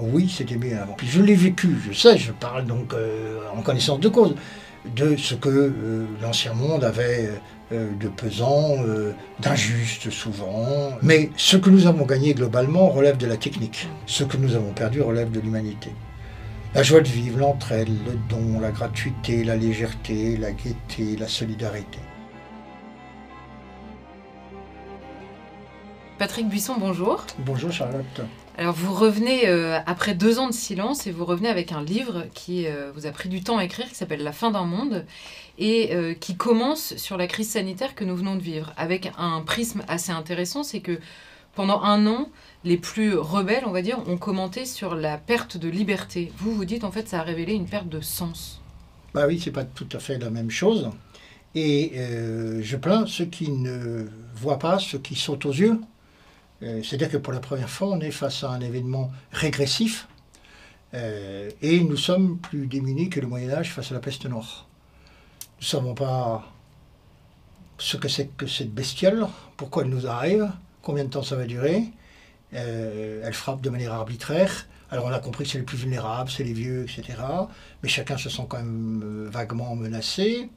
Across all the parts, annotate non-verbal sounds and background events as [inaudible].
Oui, c'était mieux avant. Puis je l'ai vécu, je sais, je parle donc euh, en connaissance de cause de ce que euh, l'ancien monde avait euh, de pesant, d'injuste souvent. Mais ce que nous avons gagné globalement relève de la technique. Ce que nous avons perdu relève de l'humanité. La joie de vivre, l'entraide, le don, la gratuité, la légèreté, la gaieté, la solidarité. Patrick Buisson, bonjour. Bonjour Charlotte. Alors vous revenez euh, après deux ans de silence et vous revenez avec un livre qui euh, vous a pris du temps à écrire, qui s'appelle La fin d'un monde et euh, qui commence sur la crise sanitaire que nous venons de vivre, avec un prisme assez intéressant, c'est que pendant un an, les plus rebelles, on va dire, ont commenté sur la perte de liberté. Vous, vous dites en fait ça a révélé une perte de sens. Bah oui, c'est pas tout à fait la même chose. Et je plains ceux qui ne voient pas ce qui saute aux yeux c'est-à-dire que pour la première fois, on est face à un événement régressif euh, et nous sommes plus démunis que le Moyen Âge face à la peste noire. Nous ne savons pas ce que c'est que cette bestiole, pourquoi elle nous arrive, combien de temps ça va durer. Euh, elle frappe de manière arbitraire. Alors on a compris que c'est les plus vulnérables, c'est les vieux, etc. Mais chacun se sent quand même vaguement menacé.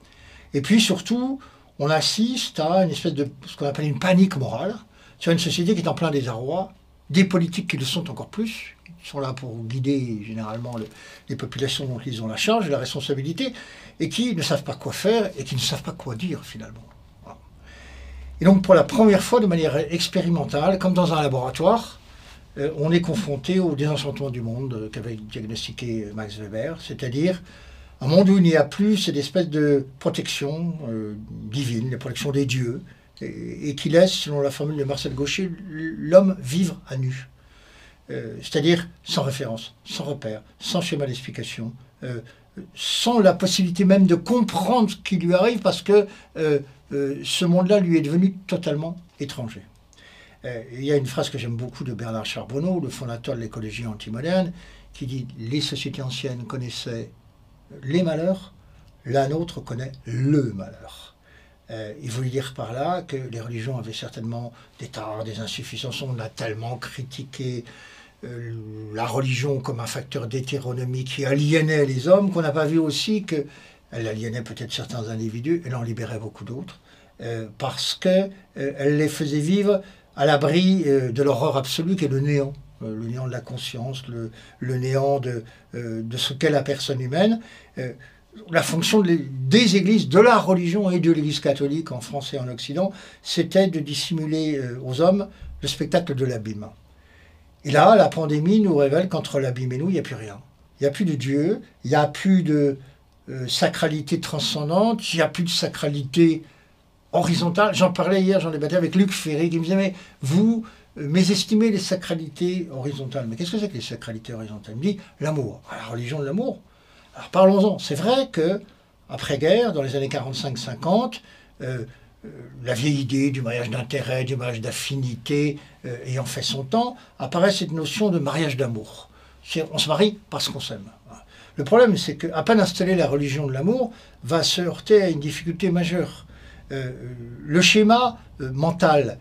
Et puis surtout, on assiste à une espèce de ce qu'on appelle une panique morale sur une société qui est en plein désarroi, des politiques qui le sont encore plus, qui sont là pour guider généralement les populations dont ils ont la charge, la responsabilité, et qui ne savent pas quoi faire et qui ne savent pas quoi dire finalement. Et donc pour la première fois, de manière expérimentale, comme dans un laboratoire, euh, on est confronté au désenchantement du monde euh, qu'avait diagnostiqué Max Weber, c'est-à-dire un monde où il n'y a plus cette espèce de protection euh, divine, la protection des dieux, et, qui laisse, selon la formule de Marcel Gaucher, l'homme vivre à nu. Euh, c'est-à-dire sans référence, sans repère, sans schéma d'explication, euh, sans la possibilité même de comprendre ce qui lui arrive parce que euh, ce monde-là lui est devenu totalement étranger. il y a une phrase que j'aime beaucoup de Bernard Charbonneau, le fondateur de l'écologie antimoderne, qui dit Les sociétés anciennes connaissaient les malheurs, la nôtre connaît le malheur. Euh, il voulait dire par là que les religions avaient certainement des torts, des insuffisances. On a tellement critiqué euh, la religion comme un facteur d'hétéronomie qui aliénait les hommes qu'on n'a pas vu aussi qu'elle aliénait peut-être certains individus, elle en libérait beaucoup d'autres, euh, parce qu'elle les faisait vivre à l'abri de l'horreur absolue qui est le néant le néant de la conscience, le, néant de ce qu'est la personne humaine la fonction des églises, de la religion et de l'église catholique en France et en Occident, c'était de dissimuler euh, aux hommes le spectacle de l'abîme. Et là, la pandémie nous révèle qu'entre l'abîme et nous, il n'y a plus rien. Il n'y a plus de Dieu, il n'y a plus de euh, sacralité transcendante, il n'y a plus de sacralité horizontale. J'en parlais hier, j'en débattais avec Luc Ferry, qui me disait, mais vous euh, mésestimez les sacralités horizontales. Mais qu'est-ce que c'est que les sacralités horizontales? Il me dit, l'amour. La religion de l'amour. Parlons-en. C'est vrai que après-guerre, dans les années 45-50, euh, euh, la vieille idée du mariage d'intérêt, du mariage d'affinité, euh, ayant fait son temps, apparaît cette notion de mariage d'amour. On se marie parce qu'on s'aime. Le problème, c'est qu'à peine installer la religion de l'amour, va se heurter à une difficulté majeure. le schéma mental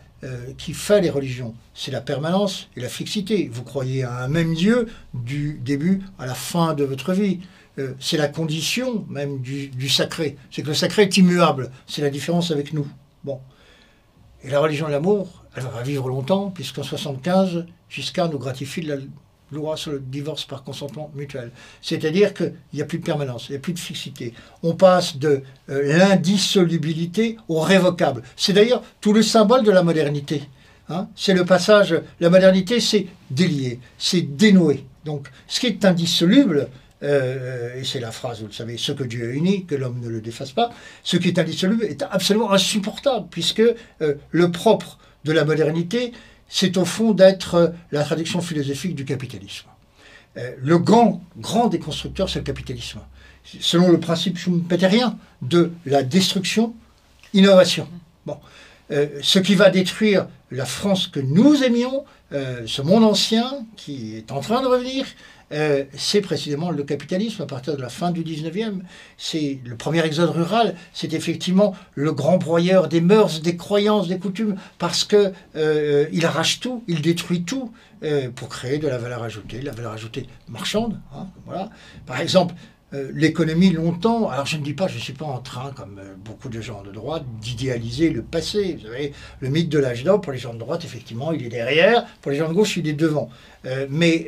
qui fait les religions, c'est la permanence et la fixité. Vous croyez à un même Dieu du début à la fin de votre vie. Euh, c'est la condition même du, sacré. C'est que le sacré est immuable. C'est la différence avec nous. Bon. Et la religion de l'amour, elle va vivre longtemps, puisqu'en 75, Giscard nous gratifie de la loi sur le divorce par consentement mutuel. C'est-à-dire qu'il n'y a plus de permanence, il n'y a plus de fixité. On passe de euh, l'indissolubilité au révocable. C'est d'ailleurs tout le symbole de la modernité. Hein. c'est le passage, la modernité, c'est délier, c'est dénouer. Donc, ce qui est indissoluble, euh, et c'est la phrase, vous le savez, ce que Dieu a uni, que l'homme ne le défasse pas, ce qui est indissoluble est absolument insupportable, puisque euh, le propre de la modernité, c'est au fond d'être euh, la traduction philosophique du capitalisme. le grand, grand des constructeurs, c'est le capitalisme. Selon le principe schumpeterien de la destruction, innovation. Bon. ce qui va détruire la France que nous aimions, ce monde ancien qui est en train de revenir, euh, c'est précisément le capitalisme à partir de la fin du 19e. C'est le premier exode rural, c'est effectivement le grand broyeur des mœurs, des croyances, des coutumes, parce que euh, il arrache tout, il détruit tout pour créer de la valeur ajoutée, la valeur ajoutée marchande. Hein, voilà. Par exemple, euh, l'économie longtemps. Alors je ne dis pas, je ne suis pas en train, comme euh, beaucoup de gens de droite, d'idéaliser le passé. Vous savez, le mythe de l'âge d'or, pour les gens de droite, effectivement, il est derrière. Pour les gens de gauche, il est devant. Euh, mais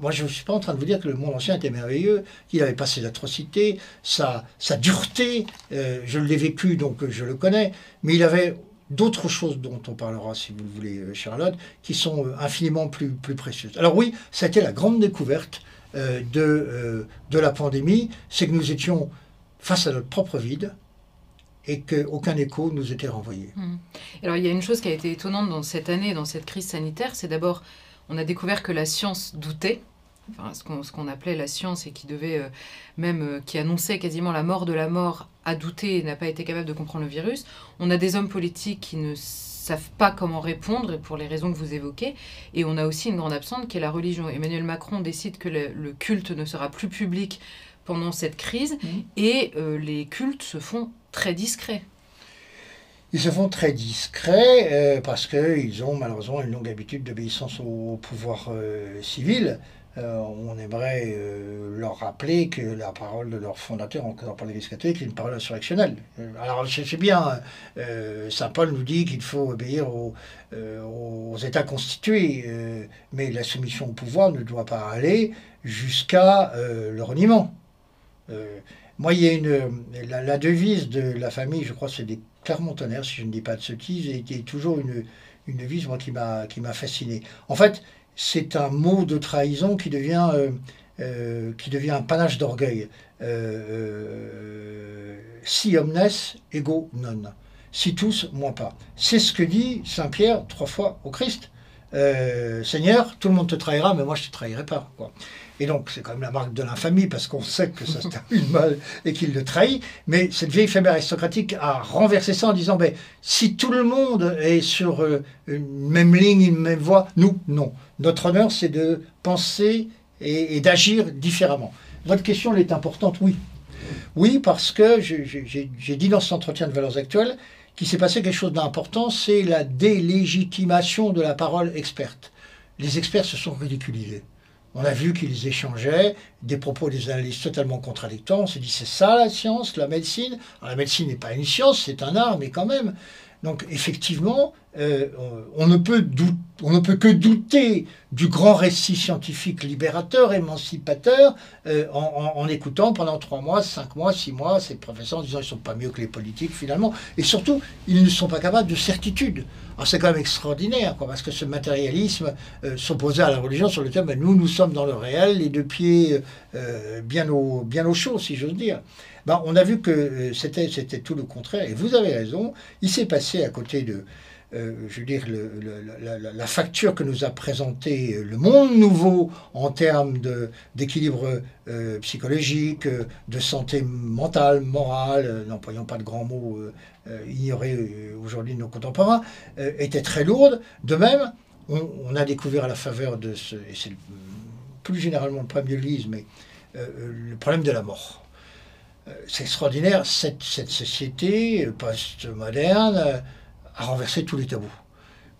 moi, je ne suis pas en train de vous dire que le monde ancien était merveilleux, qu'il avait pas ses atrocités, sa, dureté. je l'ai vécu, donc je le connais. Mais il avait d'autres choses dont on parlera, si vous le voulez, Charlotte, qui sont infiniment plus, plus précieuses. Alors oui, été la grande découverte de, euh, de la pandémie, c'est que nous étions face à notre propre vide et qu'aucun écho nous était renvoyé. Mmh. Alors il y a une chose qui a été étonnante dans cette année, dans cette crise sanitaire, c'est d'abord, on a découvert que la science doutait. Enfin, ce qu'on appelait la science et qui devait euh, même qui annonçait quasiment la mort de la mort a douté et n'a pas été capable de comprendre le virus. On a des hommes politiques qui ne savent pas comment répondre pour les raisons que vous évoquez. Et on a aussi une grande absente qui est la religion. Emmanuel Macron décide que le, culte ne sera plus public pendant cette crise mmh. et euh, les cultes se font très discrets. Ils se font très discrets euh, parce qu'ils ont malheureusement une longue habitude d'obéissance au pouvoir euh, civil. Euh, on aimerait euh, leur rappeler que la parole de leur fondateur, encore par l'Église catholique, est une parole insurrectionnelle. Euh, alors sais bien, Saint Paul nous dit qu'il faut obéir aux, États constitués, mais la soumission au pouvoir ne doit pas aller jusqu'à le reniement. moi, il y a une, la, devise de la famille, je crois que c'est des Clermontonnerres, si je ne dis pas de sottises, et qui est toujours une, une devise moi, qui m'a fasciné. En fait, c'est un mot de trahison qui devient, euh, euh, un panache d'orgueil. Euh, si omnes ego non. Si tous, moi pas. C'est ce que dit Saint Pierre trois fois au Christ. Seigneur, tout le monde te trahira, mais moi je ne te trahirai pas. Et donc, c'est quand même la marque de l'infamie, parce qu'on sait que ça se termine mal et qu'il le trahit. Mais cette vieille famille aristocratique a renversé ça en disant ben, si tout le monde est sur euh, une même ligne, une même voie, nous, non. Notre honneur, c'est de penser et, d'agir différemment. Votre question, elle est importante, oui. Oui, parce que j'ai dit dans cet entretien de valeurs actuelles qu'il s'est passé quelque chose d'important, c'est la délégitimation de la parole experte. Les experts se sont ridiculisés. On a vu qu'ils échangeaient des propos des analystes totalement contradictoires. On s'est dit, c'est ça la science, la médecine. la médecine n'est pas une science, c'est un art, mais quand même. Donc effectivement, euh, on, ne peut que douter du grand récit scientifique libérateur, émancipateur, euh, en, écoutant pendant trois mois, cinq mois, six mois ces professeurs en disant qu'ils ne sont pas mieux que les politiques finalement. Et surtout, ils ne sont pas capables de certitude. Alors c'est quand même extraordinaire, parce que ce matérialisme euh, s'opposait à la religion sur le thème, nous, nous sommes dans le réel, les deux pieds bien, au, bien au chaud, si j'ose dire. Ben, on a vu que c'était tout le contraire, et vous avez raison, il s'est passé à côté de euh, je veux dire, la, facture que nous a présentée le monde nouveau en termes d'équilibre euh, psychologique, de santé mentale, morale, euh, n'employons pas de grands mots ignorés aujourd'hui de nos contemporains, était très lourde. De même, on, a découvert à la faveur de ce, et c'est plus généralement le problème de l'Église, mais le problème de la mort. C'est extraordinaire, cette, cette société post-moderne a renversé tous les tabous.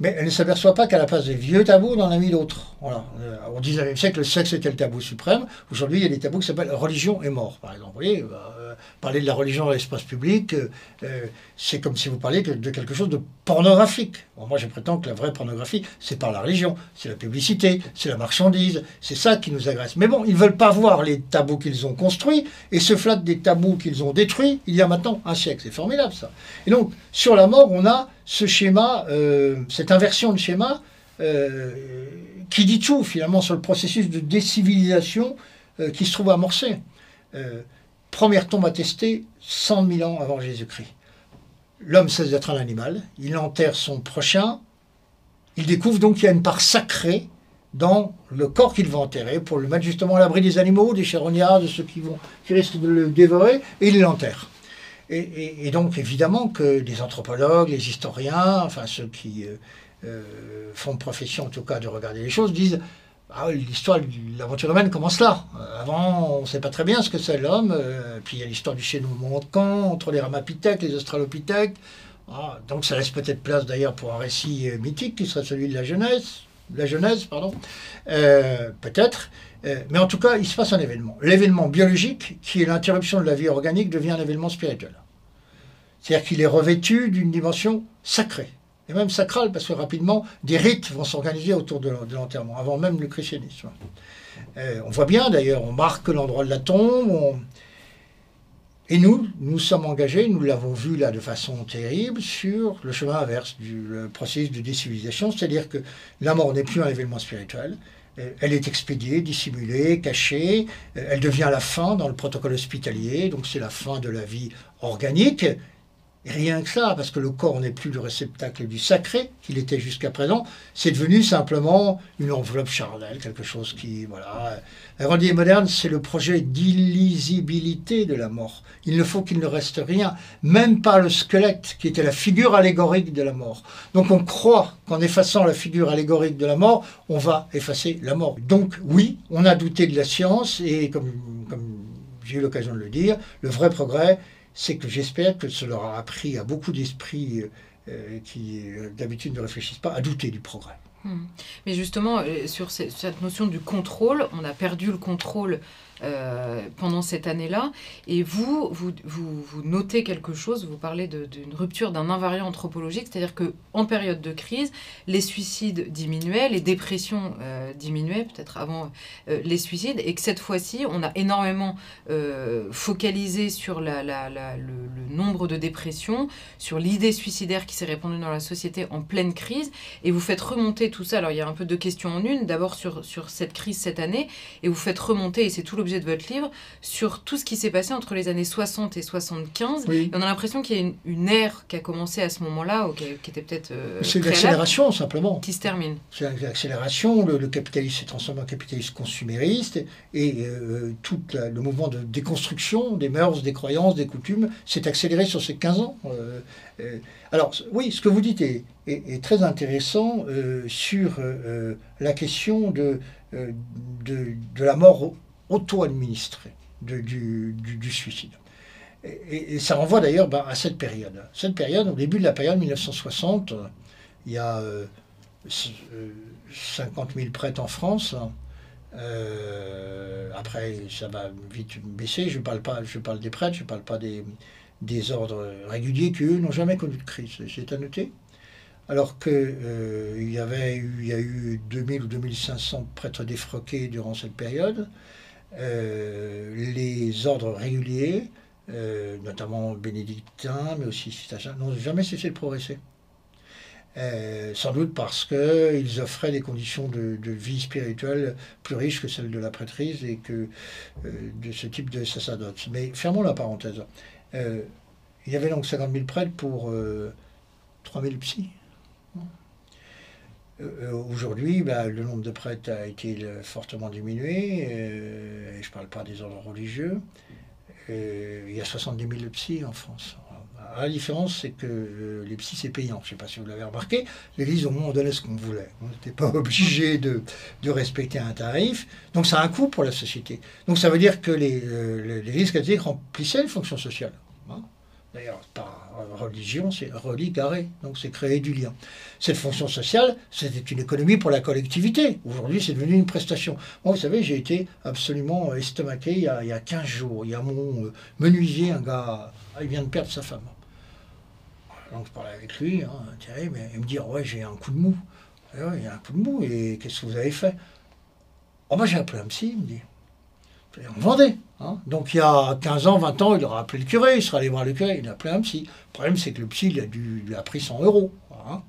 Mais elle ne s'aperçoit pas qu'à la place des vieux tabous, on en a mis d'autres. Euh, au XIXe siècle, le sexe était le tabou suprême. Aujourd'hui, il y a des tabous qui s'appellent religion et mort, par exemple. Euh, parler de la religion dans l'espace public, euh, c'est comme si vous parliez de quelque chose de pornographique. moi, je prétends que la vraie pornographie, c'est pas la religion, c'est la publicité, c'est la marchandise, c'est ça qui nous agresse. Mais bon, ils ne veulent pas voir les tabous qu'ils ont construits et se flattent des tabous qu'ils ont détruits il y a maintenant un siècle. C'est formidable, ça. Et donc, sur la mort, on a ce schéma, euh, cette inversion de schéma, euh, qui dit tout finalement sur le processus de décivilisation euh, qui se trouve amorcé. Première tombe attestée 100 000 ans avant Jésus-Christ. L'homme cesse d'être un animal, il enterre son prochain, il découvre donc qu'il y a une part sacrée dans le corps qu'il va enterrer pour le mettre justement à l'abri des animaux, des charognards, de ceux qui, risquent de le dévorer, et il l'enterre. Et, donc évidemment que les anthropologues, les historiens, enfin ceux qui, euh, font de profession, en tout cas, de regarder les choses, disent ah, l'histoire de l'aventure humaine commence là. avant, on ne sait pas très bien ce que c'est l'homme. puis il y a l'histoire du chaînement de camp entre les ramapithèques, les australopithèques. Ah, donc ça laisse peut-être place d'ailleurs pour un récit mythique qui serait celui de la Genèse, la Genèse, pardon, peut-être. Euh, mais en tout cas, il se passe un événement. L'événement biologique, qui est l'interruption de la vie organique, devient un événement spirituel. C'est-à-dire qu'il est revêtu d'une dimension sacrée, et même sacrale, parce que rapidement, des rites vont s'organiser autour de l'enterrement, avant même le christianisme. Euh, on voit bien d'ailleurs, on marque l'endroit de la tombe, et nous, nous sommes engagés, nous l'avons vu là de façon terrible, sur le chemin inverse du processus de décivilisation, c'est-à-dire que la mort n'est plus un événement spirituel, euh, elle est expédiée, dissimulée, cachée. Euh, elle devient la fin dans le protocole hospitalier, donc c'est la fin de la vie organique. Rien que ça, parce que le corps n'est plus le réceptacle du sacré qu'il était jusqu'à présent. C'est devenu simplement une enveloppe charnelle, quelque chose qui, voilà. La grande moderne, c'est le projet d'illisibilité de la mort. Il ne faut qu'il ne reste rien, même pas le squelette, qui était la figure allégorique de la mort. Donc on croit qu'en effaçant la figure allégorique de la mort, on va effacer la mort. Donc oui, on a douté de la science, et comme, j'ai eu l'occasion de le dire, le vrai progrès, c'est que j'espère que cela aura appris à beaucoup d'esprits euh, qui euh, d'habitude ne réfléchissent pas à douter du progrès. Hmm. Mais justement, euh, sur cette notion du contrôle, on a perdu le contrôle euh, pendant cette année-là. Et vous, vous, vous, notez quelque chose, vous parlez d'une rupture d'un invariant anthropologique, c'est-à-dire qu'en période de crise, les suicides diminuaient, les dépressions euh, diminuaient, peut-être avant les suicides, et que cette fois-ci, on a énormément focalisé sur le, le, nombre de dépressions, sur l'idée suicidaire qui s'est répandue dans la société en pleine crise, et vous faites remonter tout ça. Alors il y a un peu de questions en une, d'abord sur, sur cette crise cette année, et vous faites remonter, et c'est tout le de votre livre sur tout ce qui s'est passé entre les années 60 et 75. on a l'impression qu'il y a une, ère qui a commencé à ce moment-là, qui, qui, était peut-être. Euh, c'est l'accélération, simplement. Qui se termine. C'est l'accélération, le, capitalisme s'est transformé en capitalisme consumériste, et euh, tout le mouvement de déconstruction des mœurs, des croyances, des coutumes s'est accéléré sur ces 15 ans. Euh, alors, oui, ce que vous dites est, très intéressant sur la question de, la mort auto-administré du, suicide. Et, ça renvoie d'ailleurs bah, à cette période. Cette période, au début de la période 1960, il y a 50 euh, 000 prêtres en France. Euh, après, ça va vite baisser. Je parle pas, je parle des prêtres, je ne parle pas des, des ordres réguliers qui, eux, n'ont jamais connu de crise. C'est à noter. Alors qu'il euh, y, avait y a eu 2000 ou 2500 prêtres défroqués durant cette période. Euh, les ordres réguliers, euh, notamment bénédictins, mais aussi citagins, n'ont jamais cessé de progresser. Sans doute parce qu'ils offraient des conditions de, vie spirituelle plus riches que celles de la prêtrise et que de ce type de sacerdoce. Mais fermons la parenthèse. Il y avait donc 50 000 prêtres pour 3 000 psys. Euh, aujourd'hui, bah, le nombre de prêtres a été fortement diminué. Euh, je ne parle pas des ordres religieux. Euh, il y a 70 000 psys en France. La différence, c'est que les psys, c'est payant. Je ne sais pas si vous l'avez remarqué. L'Église, au moins, on donnait ce qu'on voulait. On n'était pas [laughs] obligé de, respecter un tarif. Donc, ça a un coût pour la société. Donc, ça veut dire que l'Église catholique remplissait une fonction sociale. D'ailleurs, par religion, c'est religaré, donc c'est créer du lien. Cette fonction sociale, c'était une économie pour la collectivité. Aujourd'hui, c'est devenu une prestation. Moi, vous savez, j'ai été absolument estomaqué il y, a, il y a 15 jours. Il y a mon euh, menuisier, un gars, il vient de perdre sa femme. Donc je parlais avec lui, hein, il me dit, ouais, j'ai un coup de mou. il y a un coup de mou, et qu'est-ce que vous avez fait? Oh, moi j'ai appelé un psy, il me dit on vendait. Hein? Donc il y a 15 ans, 20 ans, il aurait appelé le curé, il serait allé voir le curé, il a appelé un psy. Le problème, c'est que le psy, il a, pris 100 euros. Hein.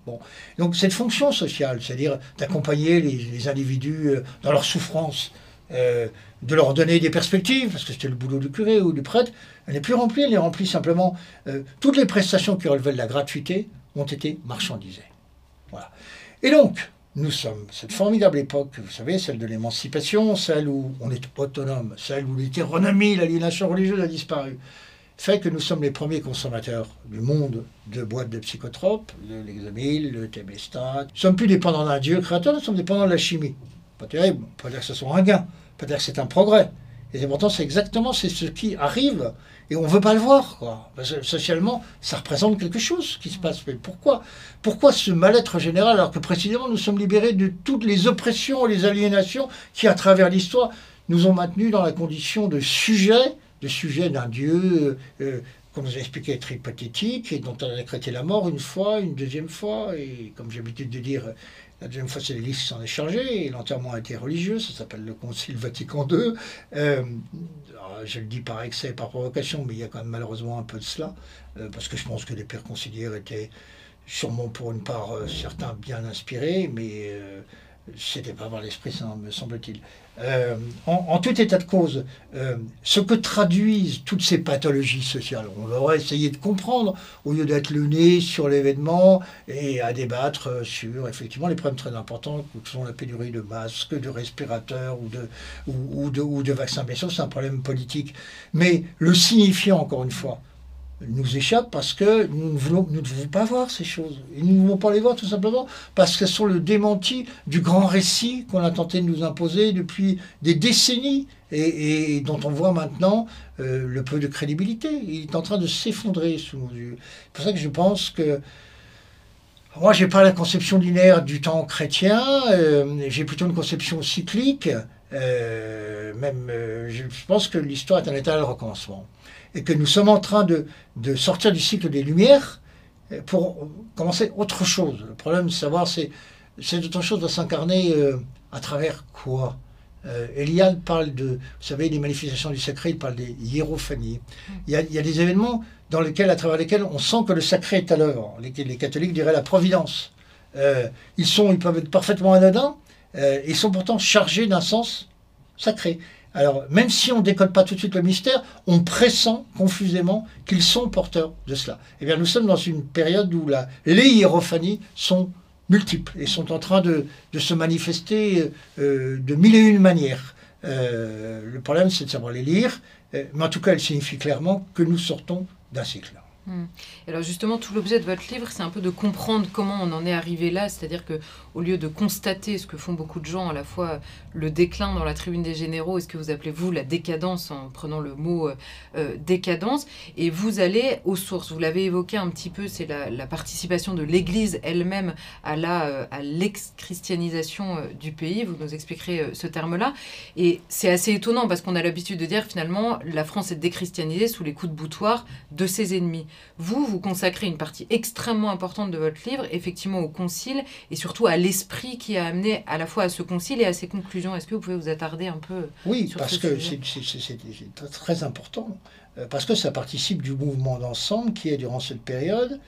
Donc cette fonction sociale, c'est-à-dire d'accompagner les, individus euh, dans leur souffrance, euh, de leur donner des perspectives, parce que c'était le boulot du curé ou du prêtre, elle n'est plus remplie, elle est remplie simplement. Euh, toutes les prestations qui relevaient de la gratuité ont été marchandisées. Voilà. Et donc, nous sommes cette formidable époque, vous savez, celle de l'émancipation, celle où on est autonome, celle où l'hétéronomie, l'aliénation religieuse a disparu. fait que nous sommes les premiers consommateurs du monde de boîtes de psychotropes, l'examil, le tébestat. Nous ne sommes plus dépendants d'un Dieu créateur, nous sommes dépendants de la chimie. Pas terrible, on dire que ce soit un gain, on peut dire que c'est un progrès. Et pourtant, c'est exactement ce qui arrive et on ne veut pas le voir. Quoi. socialement, ça représente quelque chose qui se passe. Mais pourquoi Pourquoi ce mal-être général alors que précisément nous sommes libérés de toutes les oppressions les aliénations qui, à travers l'histoire, nous ont maintenus dans la condition de sujet, de sujet d'un Dieu euh, qu'on nous a expliqué être hypothétique et dont on a décrété la mort une fois, une deuxième fois, et comme j'ai l'habitude de dire, la deuxième fois, c'est l'Église qui s'en est chargée, l'enterrement a été religieux, ça s'appelle le Concile Vatican II. Euh, je le dis par excès, par provocation, mais il y a quand même malheureusement un peu de cela, euh, parce que je pense que les pères conciliaires étaient sûrement pour une part certains bien inspirés, mais c'était pas par l'Esprit Saint, me semble-t-il. Euh, en, tout état de cause, euh, ce que traduisent toutes ces pathologies sociales, on devrait essayer de comprendre au lieu d'être le nez sur l'événement et à débattre sur effectivement les problèmes très importants que sont la pénurie de masques, de respirateurs ou de, ou, de, ou de vaccins. Bien sûr, c'est un problème politique. Mais le signifiant, encore une fois, nous échappe parce que nous ne, voulons, pas voir ces choses. Et nous ne voulons pas les voir tout simplement parce qu'elles sont le démenti du grand récit qu'on a tenté de nous imposer depuis des décennies et, dont on voit maintenant euh, le peu de crédibilité. Il est en train de s'effondrer. C'est pour ça que je pense que moi, je n'ai pas la conception linéaire du temps chrétien, euh, j'ai plutôt une conception cyclique. Euh, même, je pense que l'histoire est un état de recommencement et que nous sommes en train de, de sortir du cycle des Lumières pour commencer autre chose. Le problème de savoir, c'est cette autre chose doit s'incarner euh, à travers quoi? Euh, Eliade parle de, vous savez, des manifestations du sacré, il parle des hiérophanies. Il y, a, des événements dans lesquels, à travers lesquels on sent que le sacré est à l'œuvre. Les, les, catholiques diraient la providence. Euh, ils, sont, ils peuvent être parfaitement anodins, euh, ils sont pourtant chargés d'un sens sacré. Alors, même si on ne décode pas tout de suite le mystère, on pressent confusément qu'ils sont porteurs de cela. Eh bien, nous sommes dans une période où les hiérophanies sont multiples et sont en train de, se manifester euh, de mille et une manières. Euh, le problème, c'est de savoir les lire, euh, mais en tout cas, elles signifient clairement que nous sortons d'un cycle. Hmm. Alors justement, tout l'objet de votre livre, c'est un peu de comprendre comment on en est arrivé là, c'est-à-dire que au lieu de constater ce que font beaucoup de gens, à la fois le déclin dans la tribune des généraux et ce que vous appelez vous la décadence en prenant le mot euh, euh, décadence, et vous allez aux sources. Vous l'avez évoqué un petit peu, c'est la, participation de l'Église elle-même à la euh, l'ex-christianisation du pays. Vous nous expliquerez ce terme-là, et c'est assez étonnant parce qu'on a l'habitude de dire finalement la France est déchristianisée sous les coups de boutoir de ses ennemis. Vous, vous consacrez une partie extrêmement importante de votre livre, effectivement, au concile et surtout à l'esprit qui a amené à la fois à ce concile et à ses conclusions. Est-ce que vous pouvez vous attarder un peu Oui, parce que c'est très important, euh, parce que ça participe du mouvement d'ensemble qui est, durant cette période,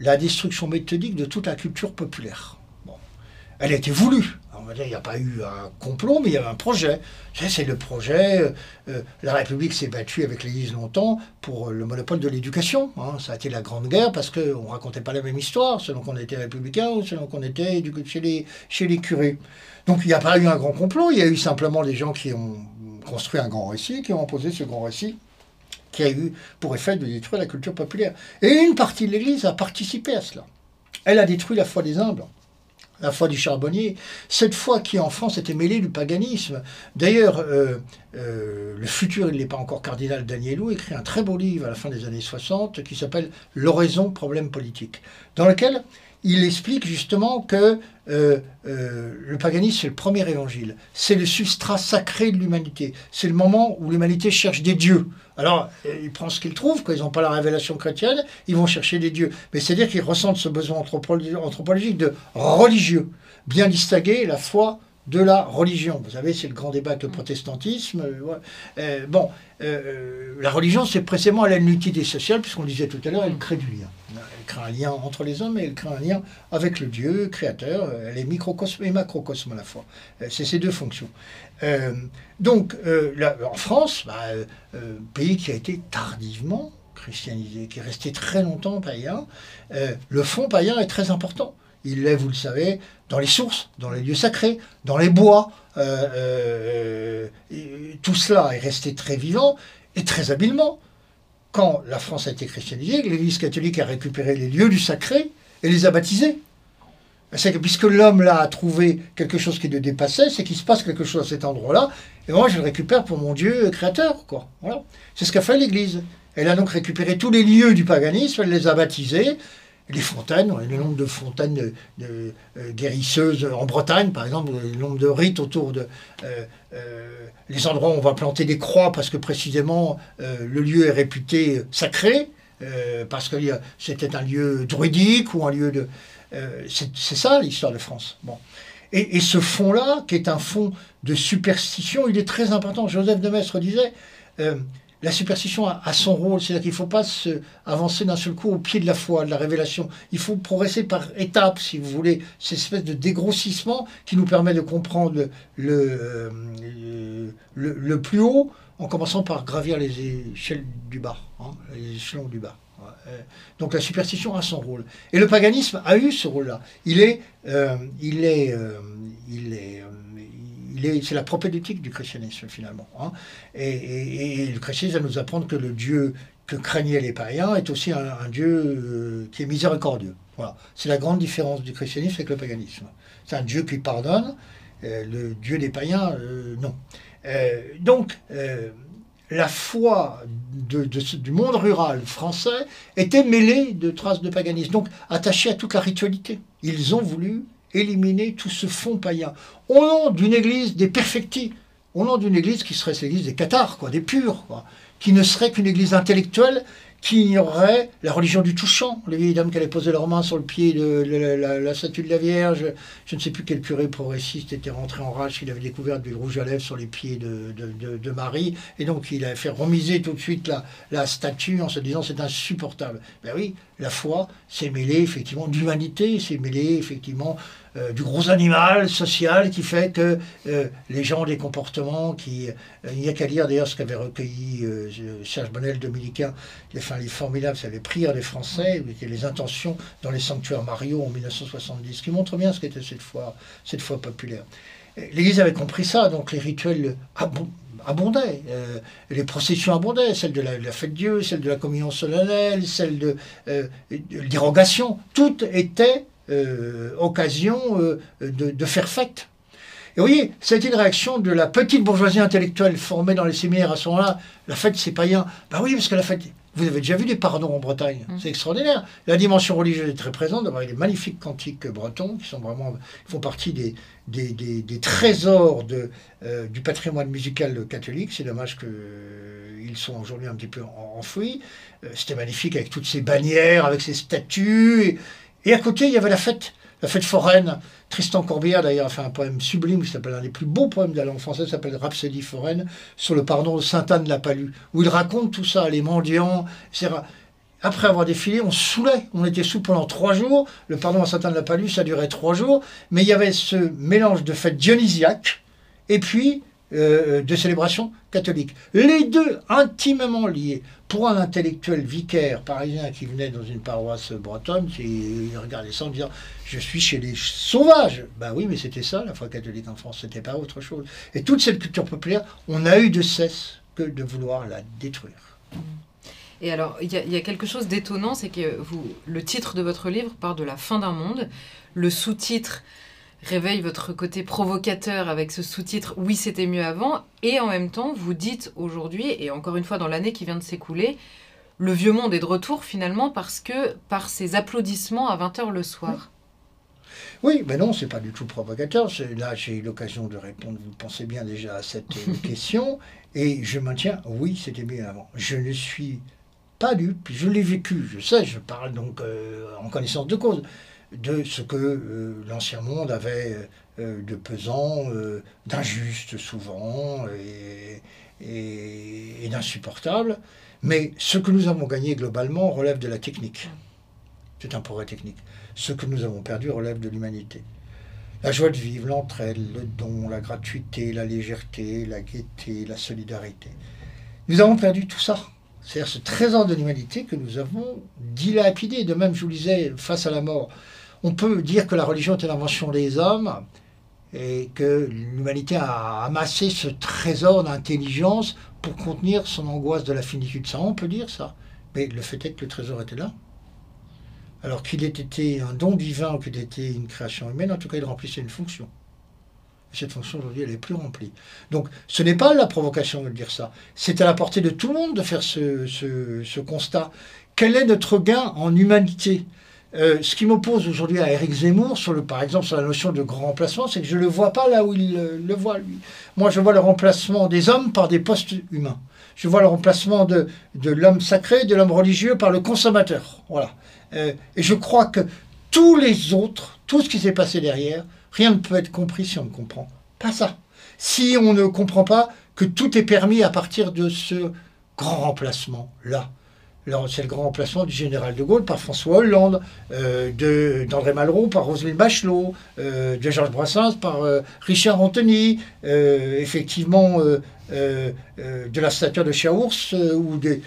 la destruction méthodique de toute la culture populaire. Bon. Elle a été voulue il n'y a pas eu un complot, mais il y avait un projet. C'est le projet. Euh, euh, la République s'est battue avec l'Église longtemps pour le monopole de l'éducation. Hein. Ça a été la Grande Guerre parce qu'on ne racontait pas la même histoire selon qu'on était républicain ou selon qu'on était chez les curés. Donc il n'y a pas eu un grand complot, il y a eu simplement des gens qui ont construit un grand récit, qui ont imposé ce grand récit qui a eu pour effet de détruire la culture populaire. Et une partie de l'Église a participé à cela. Elle a détruit la foi des humbles la foi du charbonnier, cette foi qui en France était mêlée du paganisme. D'ailleurs, euh, euh, le futur, il n'est pas encore cardinal Danielou, écrit un très beau livre à la fin des années 60 qui s'appelle L'oraison, problème politique, dans lequel il explique justement que euh, le paganisme, c'est le premier évangile, c'est le substrat sacré de l'humanité, c'est le moment où l'humanité cherche des dieux. Alors, ils prennent ce qu'ils trouvent, quand ils n'ont pas la révélation chrétienne, ils vont chercher des dieux. Mais c'est-à-dire qu'ils ressentent ce besoin anthropologique de religieux, bien distinguer la foi de la religion. Vous savez, c'est le grand débat avec le protestantisme. Euh, bon, euh, la religion, c'est précisément la l'unité sociale, puisqu'on disait tout à l'heure, elle crée du lien. Elle crée un lien entre les hommes et elle crée un lien avec le Dieu créateur. Elle est microcosme et macrocosme à la fois. Euh, c'est ces deux fonctions. donc, en France, bah, pays qui a été tardivement christianisé, qui est resté très longtemps païen, le fond païen est très important. Il est, vous le savez, dans les sources, dans les lieux sacrés, dans les bois. Euh, euh, tout cela est resté très vivant et très habilement. Quand la France a été christianisée, l'Église catholique a récupéré les lieux du sacré et les a baptisés. C'est que puisque l'homme là a trouvé quelque chose qui le dépassait, c'est qu'il se passe quelque chose à cet endroit-là, et moi je le récupère pour mon Dieu créateur. Quoi. C'est ce qu'a fait l'Église. Elle a donc récupéré tous les lieux du paganisme, elle les a baptisés, les fontaines, le nombre de fontaines de, euh, guérisseuses en Bretagne, par exemple, le nombre de rites autour de euh, euh, les endroits où on va planter des croix, parce que précisément le lieu est réputé sacré, parce que c'était un lieu druidique ou un lieu de... c'est ça l'histoire de France. Et, et ce fond-là, qui est un fond de superstition, il est très important. Joseph de Maistre disait la superstition a, son rôle, c'est-à-dire qu'il ne faut pas avancer d'un seul coup au pied de la foi, de la révélation. Il faut progresser par étapes, si vous voulez, cette espèce de dégrossissement qui nous permet de comprendre le, euh, le, plus haut en commençant par gravir les échelles du bas, hein, les échelons du bas. Euh, donc la superstition a son rôle. Et le paganisme a eu ce rôle-là. Il est, euh, est c'est la propédeutique du christianisme finalement. Hein. Et, le christianisme va nous apprendre que le Dieu que craignaient les païens est aussi un, Dieu euh, qui est miséricordieux. Voilà. C'est la grande différence du christianisme avec le paganisme. C'est un Dieu qui pardonne, euh, le Dieu des païens, euh, non. donc, la foi du monde rural français était mêlée de traces de paganisme, donc attachée à toute la ritualité. Ils ont voulu éliminer tout ce fond païen. Au nom d'une église des perfectis, au nom d'une église qui serait l'église des cathares, quoi, des purs, quoi, qui ne serait qu'une église intellectuelle qui ignorerait la religion du touchant. Les vieilles dames qui allaient poser leurs mains sur le pied de, la, statue de la Vierge. Je ne sais plus quel curé progressiste était rentré en rage, il avait découvert du rouge à lèvres sur les pieds de, Marie. Et donc il a fait remiser tout de suite la, la statue en se disant c'est insupportable. Ben oui, la foi, c'est mêlé effectivement d'humanité, c'est mêlé effectivement euh, du gros animal social qui fait que euh, les gens ont des comportements qui... Euh, il n'y a qu'à lire d'ailleurs ce qu'avait recueilli Serge Bonnel, dominicain, il a fait un livre formidable, c'est les prières des Français, les intentions dans les sanctuaires Mario en 1970, qui montre bien ce qu'était cette foi, cette foi populaire. L'Église avait compris ça, donc les rituels abondaient, les processions abondaient, celle de la, fête de Dieu, celle de la communion solennelle, celle de, euh, l'irrogation, tout était euh, occasion euh, de, faire fête. Et vous voyez, c'était une réaction de la petite bourgeoisie intellectuelle formée dans les séminaires à ce moment-là. La fête, c'est païen. Ben oui, parce que la fête, vous avez déjà vu des pardons en Bretagne. Mmh. C'est extraordinaire. La dimension religieuse est très présente. D'avoir des magnifiques cantiques bretons qui sont vraiment, font partie des, des, trésors de, euh, du patrimoine musical catholique. C'est dommage qu'ils sont aujourd'hui un petit peu enfouis. C'était magnifique avec toutes ces bannières, avec ces statues. Et à côté, il y avait la fête, la fête foraine. Tristan Corbière, d'ailleurs, a fait un poème sublime qui s'appelle un des plus beaux poèmes de la langue française, s'appelle Rhapsodie foraine, sur le pardon de Sainte-Anne-la-Palue, où il raconte tout ça, les mendiants, etc. Après avoir défilé, on saoulait. On était sous pendant trois jours. Le pardon à Sainte-Anne-la-Palue, ça durait trois jours. Mais il y avait ce mélange de fête dionysiaque et puis euh, de célébration catholique. Les deux intimement liés. Pour un intellectuel vicaire parisien qui venait dans une paroisse bretonne, il regardait ça en disant Je suis chez les sauvages. Ben oui, mais c'était ça la foi catholique en France, c'était pas autre chose. Et toute cette culture populaire, on a eu de cesse que de vouloir la détruire. Et alors, il y, a quelque chose d'étonnant, c'est que le titre de votre livre part de la fin d'un monde. Le sous-titre réveille votre côté provocateur avec ce sous-titre Oui, c'était mieux avant. Et en même temps, vous dites aujourd'hui, et encore une fois dans l'année qui vient de s'écouler, le vieux monde est de retour finalement parce que par ces applaudissements à 20h le soir. Oui, mais non, c'est pas du tout provocateur. Là, j'ai eu l'occasion de répondre, vous pensez bien déjà à cette euh, [laughs] question. Et je maintiens, oui, c'était mieux avant. Je ne suis pas dupe, je l'ai vécu, je sais, je parle donc euh, en connaissance de cause de ce que euh, l'ancien monde avait euh, de pesant, euh, d'injuste souvent et, et, d'insupportable. Mais ce que nous avons gagné globalement relève de la technique. C'est un progrès technique. Ce que nous avons perdu relève de l'humanité. La joie de vivre, l'entraide, le don, la gratuité, la légèreté, la gaieté, la solidarité. Nous avons perdu tout ça. C'est-à-dire ce trésor de l'humanité que nous avons dilapidé. De même, je vous disais, face à la mort, on peut dire que la religion est l'invention des hommes et que l'humanité a amassé ce trésor d'intelligence pour contenir son angoisse de la finitude. Ça, on peut dire ça. Mais le fait est que le trésor était là. Alors qu'il ait été un don divin ou qu'il ait été une création humaine, en tout cas, il remplissait une fonction. Cette fonction, aujourd'hui, elle n'est plus remplie. Donc, ce n'est pas la provocation de dire ça. C'est à la portée de tout le monde de faire ce constat. Quel est notre gain en humanité? Euh, ce qui m'oppose aujourd'hui à Eric Zemmour, sur le, par exemple sur la notion de grand remplacement, c'est que je ne le vois pas là où il le, voit, lui. Moi, je vois le remplacement des hommes par des postes humains. Je vois le remplacement de, de l'homme sacré, de l'homme religieux par le consommateur. Voilà. Euh, et je crois que tous les autres, tout ce qui s'est passé derrière, rien ne peut être compris si on ne comprend pas ça. Si on ne comprend pas que tout est permis à partir de ce grand remplacement-là c'est le grand remplacement du général de Gaulle par François Hollande, euh, d'André Malraux par Roselyne Bachelot, euh, de Georges Brassens par euh, Richard Anthony, effectivement de la statue de Chaours ou de,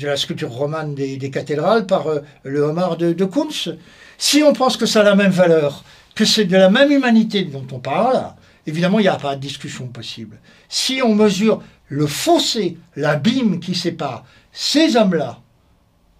la sculpture romane des, cathédrales par le homard de, de Kunz. Si on pense que ça a la même valeur, que c'est de la même humanité dont on parle, évidemment, il n'y a pas de discussion possible. Si on mesure le fossé, l'abîme qui sépare ces hommes-là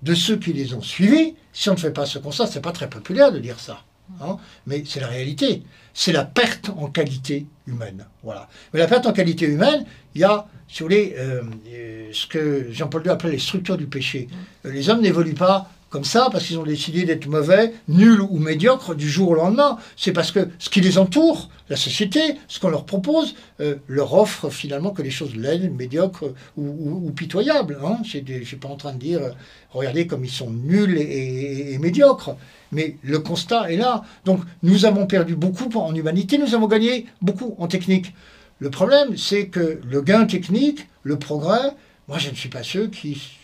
de ceux qui les ont suivis, si on ne fait pas ce constat, c'est pas très populaire de dire ça, hein, mais c'est la réalité. C'est la perte en qualité humaine. Voilà. Mais la perte en qualité humaine, il y a, si vous euh, euh, ce que Jean-Paul II appelait les structures du péché. Les hommes n'évoluent pas comme ça parce qu'ils ont décidé d'être mauvais, nuls ou médiocres du jour au lendemain. C'est parce que ce qui les entoure, la société, ce qu'on leur propose, euh, leur offre finalement que les choses laides, médiocres ou, pitoyables. Hein. Je ne suis pas en train de dire, euh, regardez comme ils sont nuls et, médiocres. Mais le constat est là. Donc nous avons perdu beaucoup en humanité, nous avons gagné beaucoup en technique. Le problème, c'est que le gain technique, le progrès, moi je ne suis pas ceux qui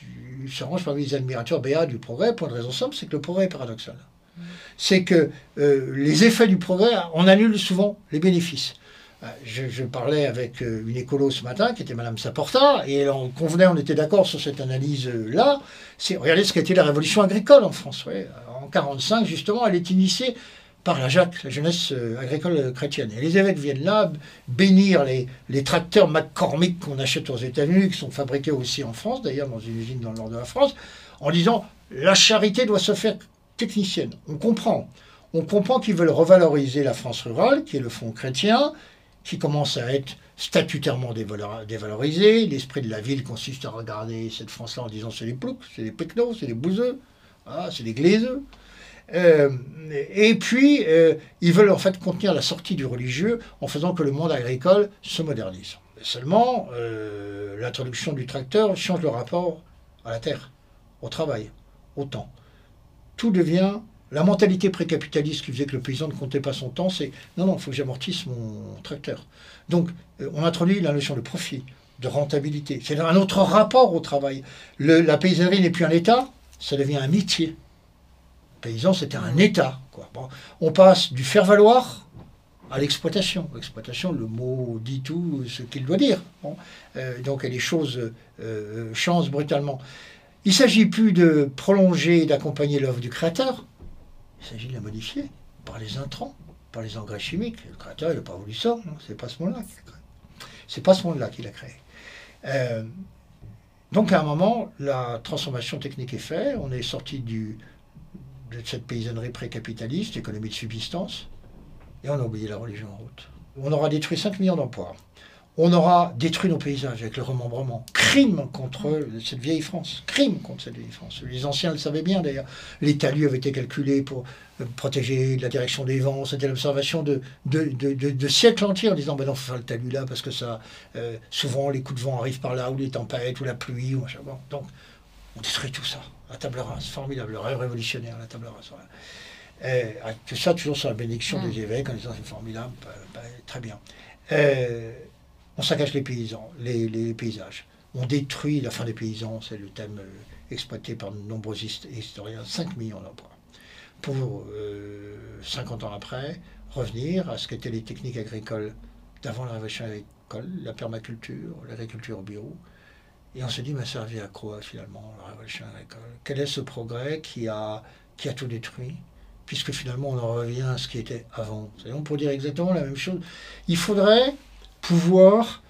se range parmi les admirateurs béats du progrès, pour une raison simple, c'est que le progrès est paradoxal. C'est que euh, les effets du progrès, on annule souvent les bénéfices. Euh, je, parlais avec euh, une écolo ce matin, qui était Madame Saporta, et on convenait, on était d'accord sur cette analyse-là. Regardez ce qu'a été la révolution agricole en France. En 1945, justement, elle est initiée par la Jacques, la jeunesse euh, agricole chrétienne. Et les évêques viennent là bénir les, les tracteurs McCormick qu'on achète aux États-Unis, qui sont fabriqués aussi en France, d'ailleurs dans une usine dans le nord de la France, en disant la charité doit se faire technicienne. On comprend. On comprend qu'ils veulent revaloriser la France rurale, qui est le fonds chrétien, qui commence à être statutairement dévalorisé. L'esprit de la ville consiste à regarder cette France-là en disant c'est des ploucs, c'est des pecnos, c'est des bouseux, ah, c'est des glaiseux. Euh, et puis, euh, ils veulent en fait contenir la sortie du religieux en faisant que le monde agricole se modernise. Seulement, euh, l'introduction du tracteur change le rapport à la terre, au travail, au temps. Tout devient la mentalité précapitaliste qui faisait que le paysan ne comptait pas son temps, c'est non, non, il faut que j'amortisse mon tracteur. Donc, on introduit la notion de profit, de rentabilité. C'est un autre rapport au travail. la paysannerie n'est plus un État, ça devient un métier paysan, c'était un État. On passe du faire-valoir à l'exploitation. L'exploitation, le mot dit tout ce qu'il doit dire. Euh, donc les choses euh, changent brutalement. Il ne s'agit plus de prolonger et d'accompagner l'œuvre du créateur, il s'agit de la modifier par les intrants, par les engrais chimiques. Le créateur, il n'a pas voulu ça, c'est pas ce monde-là qu'il a créé. C'est pas ce monde-là qu'il a créé. Euh, donc à un moment, la transformation technique est faite, on est sorti du, de cette paysannerie précapitaliste, économie de subsistance, et on a oublié la religion en route. On aura détruit 5 millions d'emplois. On aura détruit nos paysages avec le remembrement. Crime contre cette vieille France. Crime contre cette vieille France. Les anciens le savaient bien d'ailleurs. Les talus avaient été calculés pour euh, protéger la direction des vents. C'était l'observation de, de, siècles entiers en disant ben non, faut faire le talus là parce que ça, euh, souvent les coups de vent arrivent par là, ou les tempêtes, ou la pluie. Ou Donc on détruit tout ça. La table rase, formidable, rêve révolutionnaire, la table rase. Euh, tout ça toujours sur la bénédiction des mm. évêques en disant c'est formidable, bah, bah, très bien. Euh, on saccage les paysans, les, paysages. On détruit la fin des paysans, c'est le thème euh, exploité par de nombreux historiens, 5 millions d'emplois. Pour 50 ans après, revenir à ce qu'étaient les techniques agricoles d'avant la révolution agricole, la permaculture, l'agriculture au bureau, et on se dit, mais ça revient à quoi finalement, la révolution agricole? Quel est ce progrès qui a, qui a tout détruit Puisque finalement on en revient à ce qui était avant? on pourrait dire exactement la même chose. Il faudrait pouvoir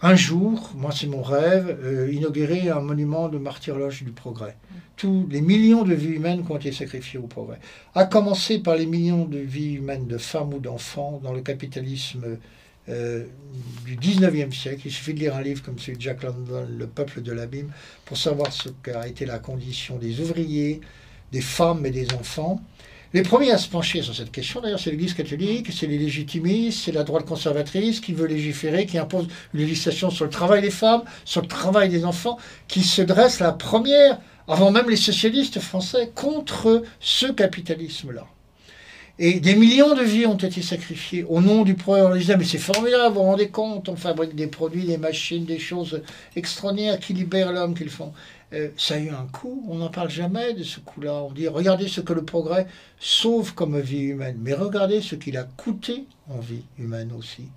un jour, moi c'est mon rêve, euh, inaugurer un monument de martyrologe du progrès. Tous les millions de vies humaines qui ont été sacrifiées au progrès. À commencer par les millions de vies humaines de femmes ou d'enfants dans le capitalisme euh, du 19e siècle. Il suffit de lire un livre comme celui de Jack London, Le peuple de l'abîme, pour savoir ce qu'a été la condition des ouvriers, des femmes et des enfants. Les premiers à se pencher sur cette question, d'ailleurs, c'est l'Église catholique, c'est les légitimistes, c'est la droite conservatrice qui veut légiférer, qui impose une législation sur le travail des femmes, sur le travail des enfants, qui se dresse la première, avant même les socialistes français, contre ce capitalisme-là. Et des millions de vies ont été sacrifiées au nom du progrès. On disait, mais c'est formidable, vous vous rendez compte, on fabrique des produits, des machines, des choses extraordinaires qui libèrent l'homme, qu'ils font. Euh, ça a eu un coût, on n'en parle jamais de ce coût-là. On dit, regardez ce que le progrès sauve comme vie humaine, mais regardez ce qu'il a coûté en vie humaine aussi.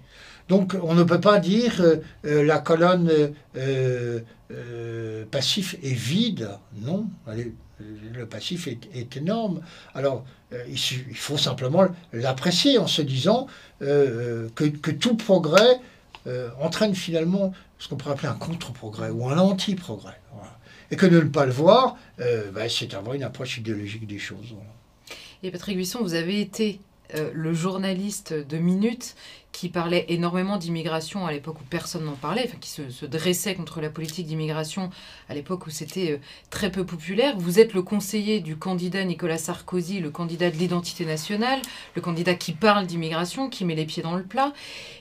Donc on ne peut pas dire euh, euh, la colonne passif est vide, non, le passif est, énorme. Alors il, faut simplement l'apprécier en se disant que, que, tout progrès entraîne finalement ce qu'on pourrait appeler un contre-progrès ou un anti-progrès. Et que ne pas le voir, euh, bah, c'est avoir une approche idéologique des choses. Et Patrick Buisson, vous avez été euh, le journaliste de Minute qui parlait énormément d'immigration à l'époque où personne n'en parlait, qui se, dressait contre la politique d'immigration à l'époque où c'était euh, très peu populaire. Vous êtes le conseiller du candidat Nicolas Sarkozy, le candidat de l'identité nationale, le candidat qui parle d'immigration, qui met les pieds dans le plat.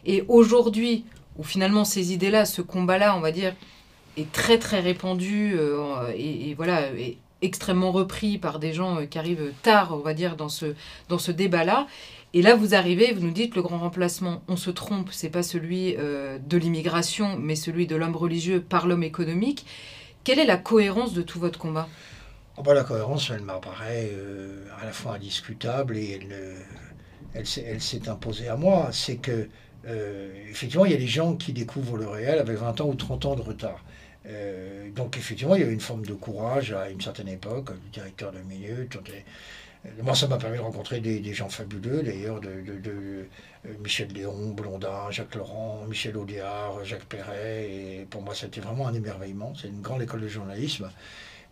Et aujourd'hui, où finalement ces idées-là, ce combat-là, on va dire, est très très répandu euh, et, voilà extrêmement repris par des gens euh, qui arrivent tard, on va dire, dans ce, dans ce débat-là. Et là, vous arrivez, vous nous dites le grand remplacement, on se trompe, c'est pas celui euh, de l'immigration, mais celui de l'homme religieux par l'homme économique. Quelle est la cohérence de tout votre combat? Oh bah, La cohérence, elle m'apparaît à la fois indiscutable et elle, elle s'est imposée à moi. C'est que, effectivement, il y a des gens qui découvrent le réel avec 20 ans ou 30 ans de retard. Euh, donc effectivement, il y avait une forme de courage à une certaine époque, le directeur de minute. Euh, moi, ça m'a permis de rencontrer des, gens fabuleux, d'ailleurs, de, euh, Michel Léon, Blondin, Jacques Laurent, Michel Audiard, Jacques Perret. Et pour moi, c'était vraiment un émerveillement. C'est une grande école de journalisme.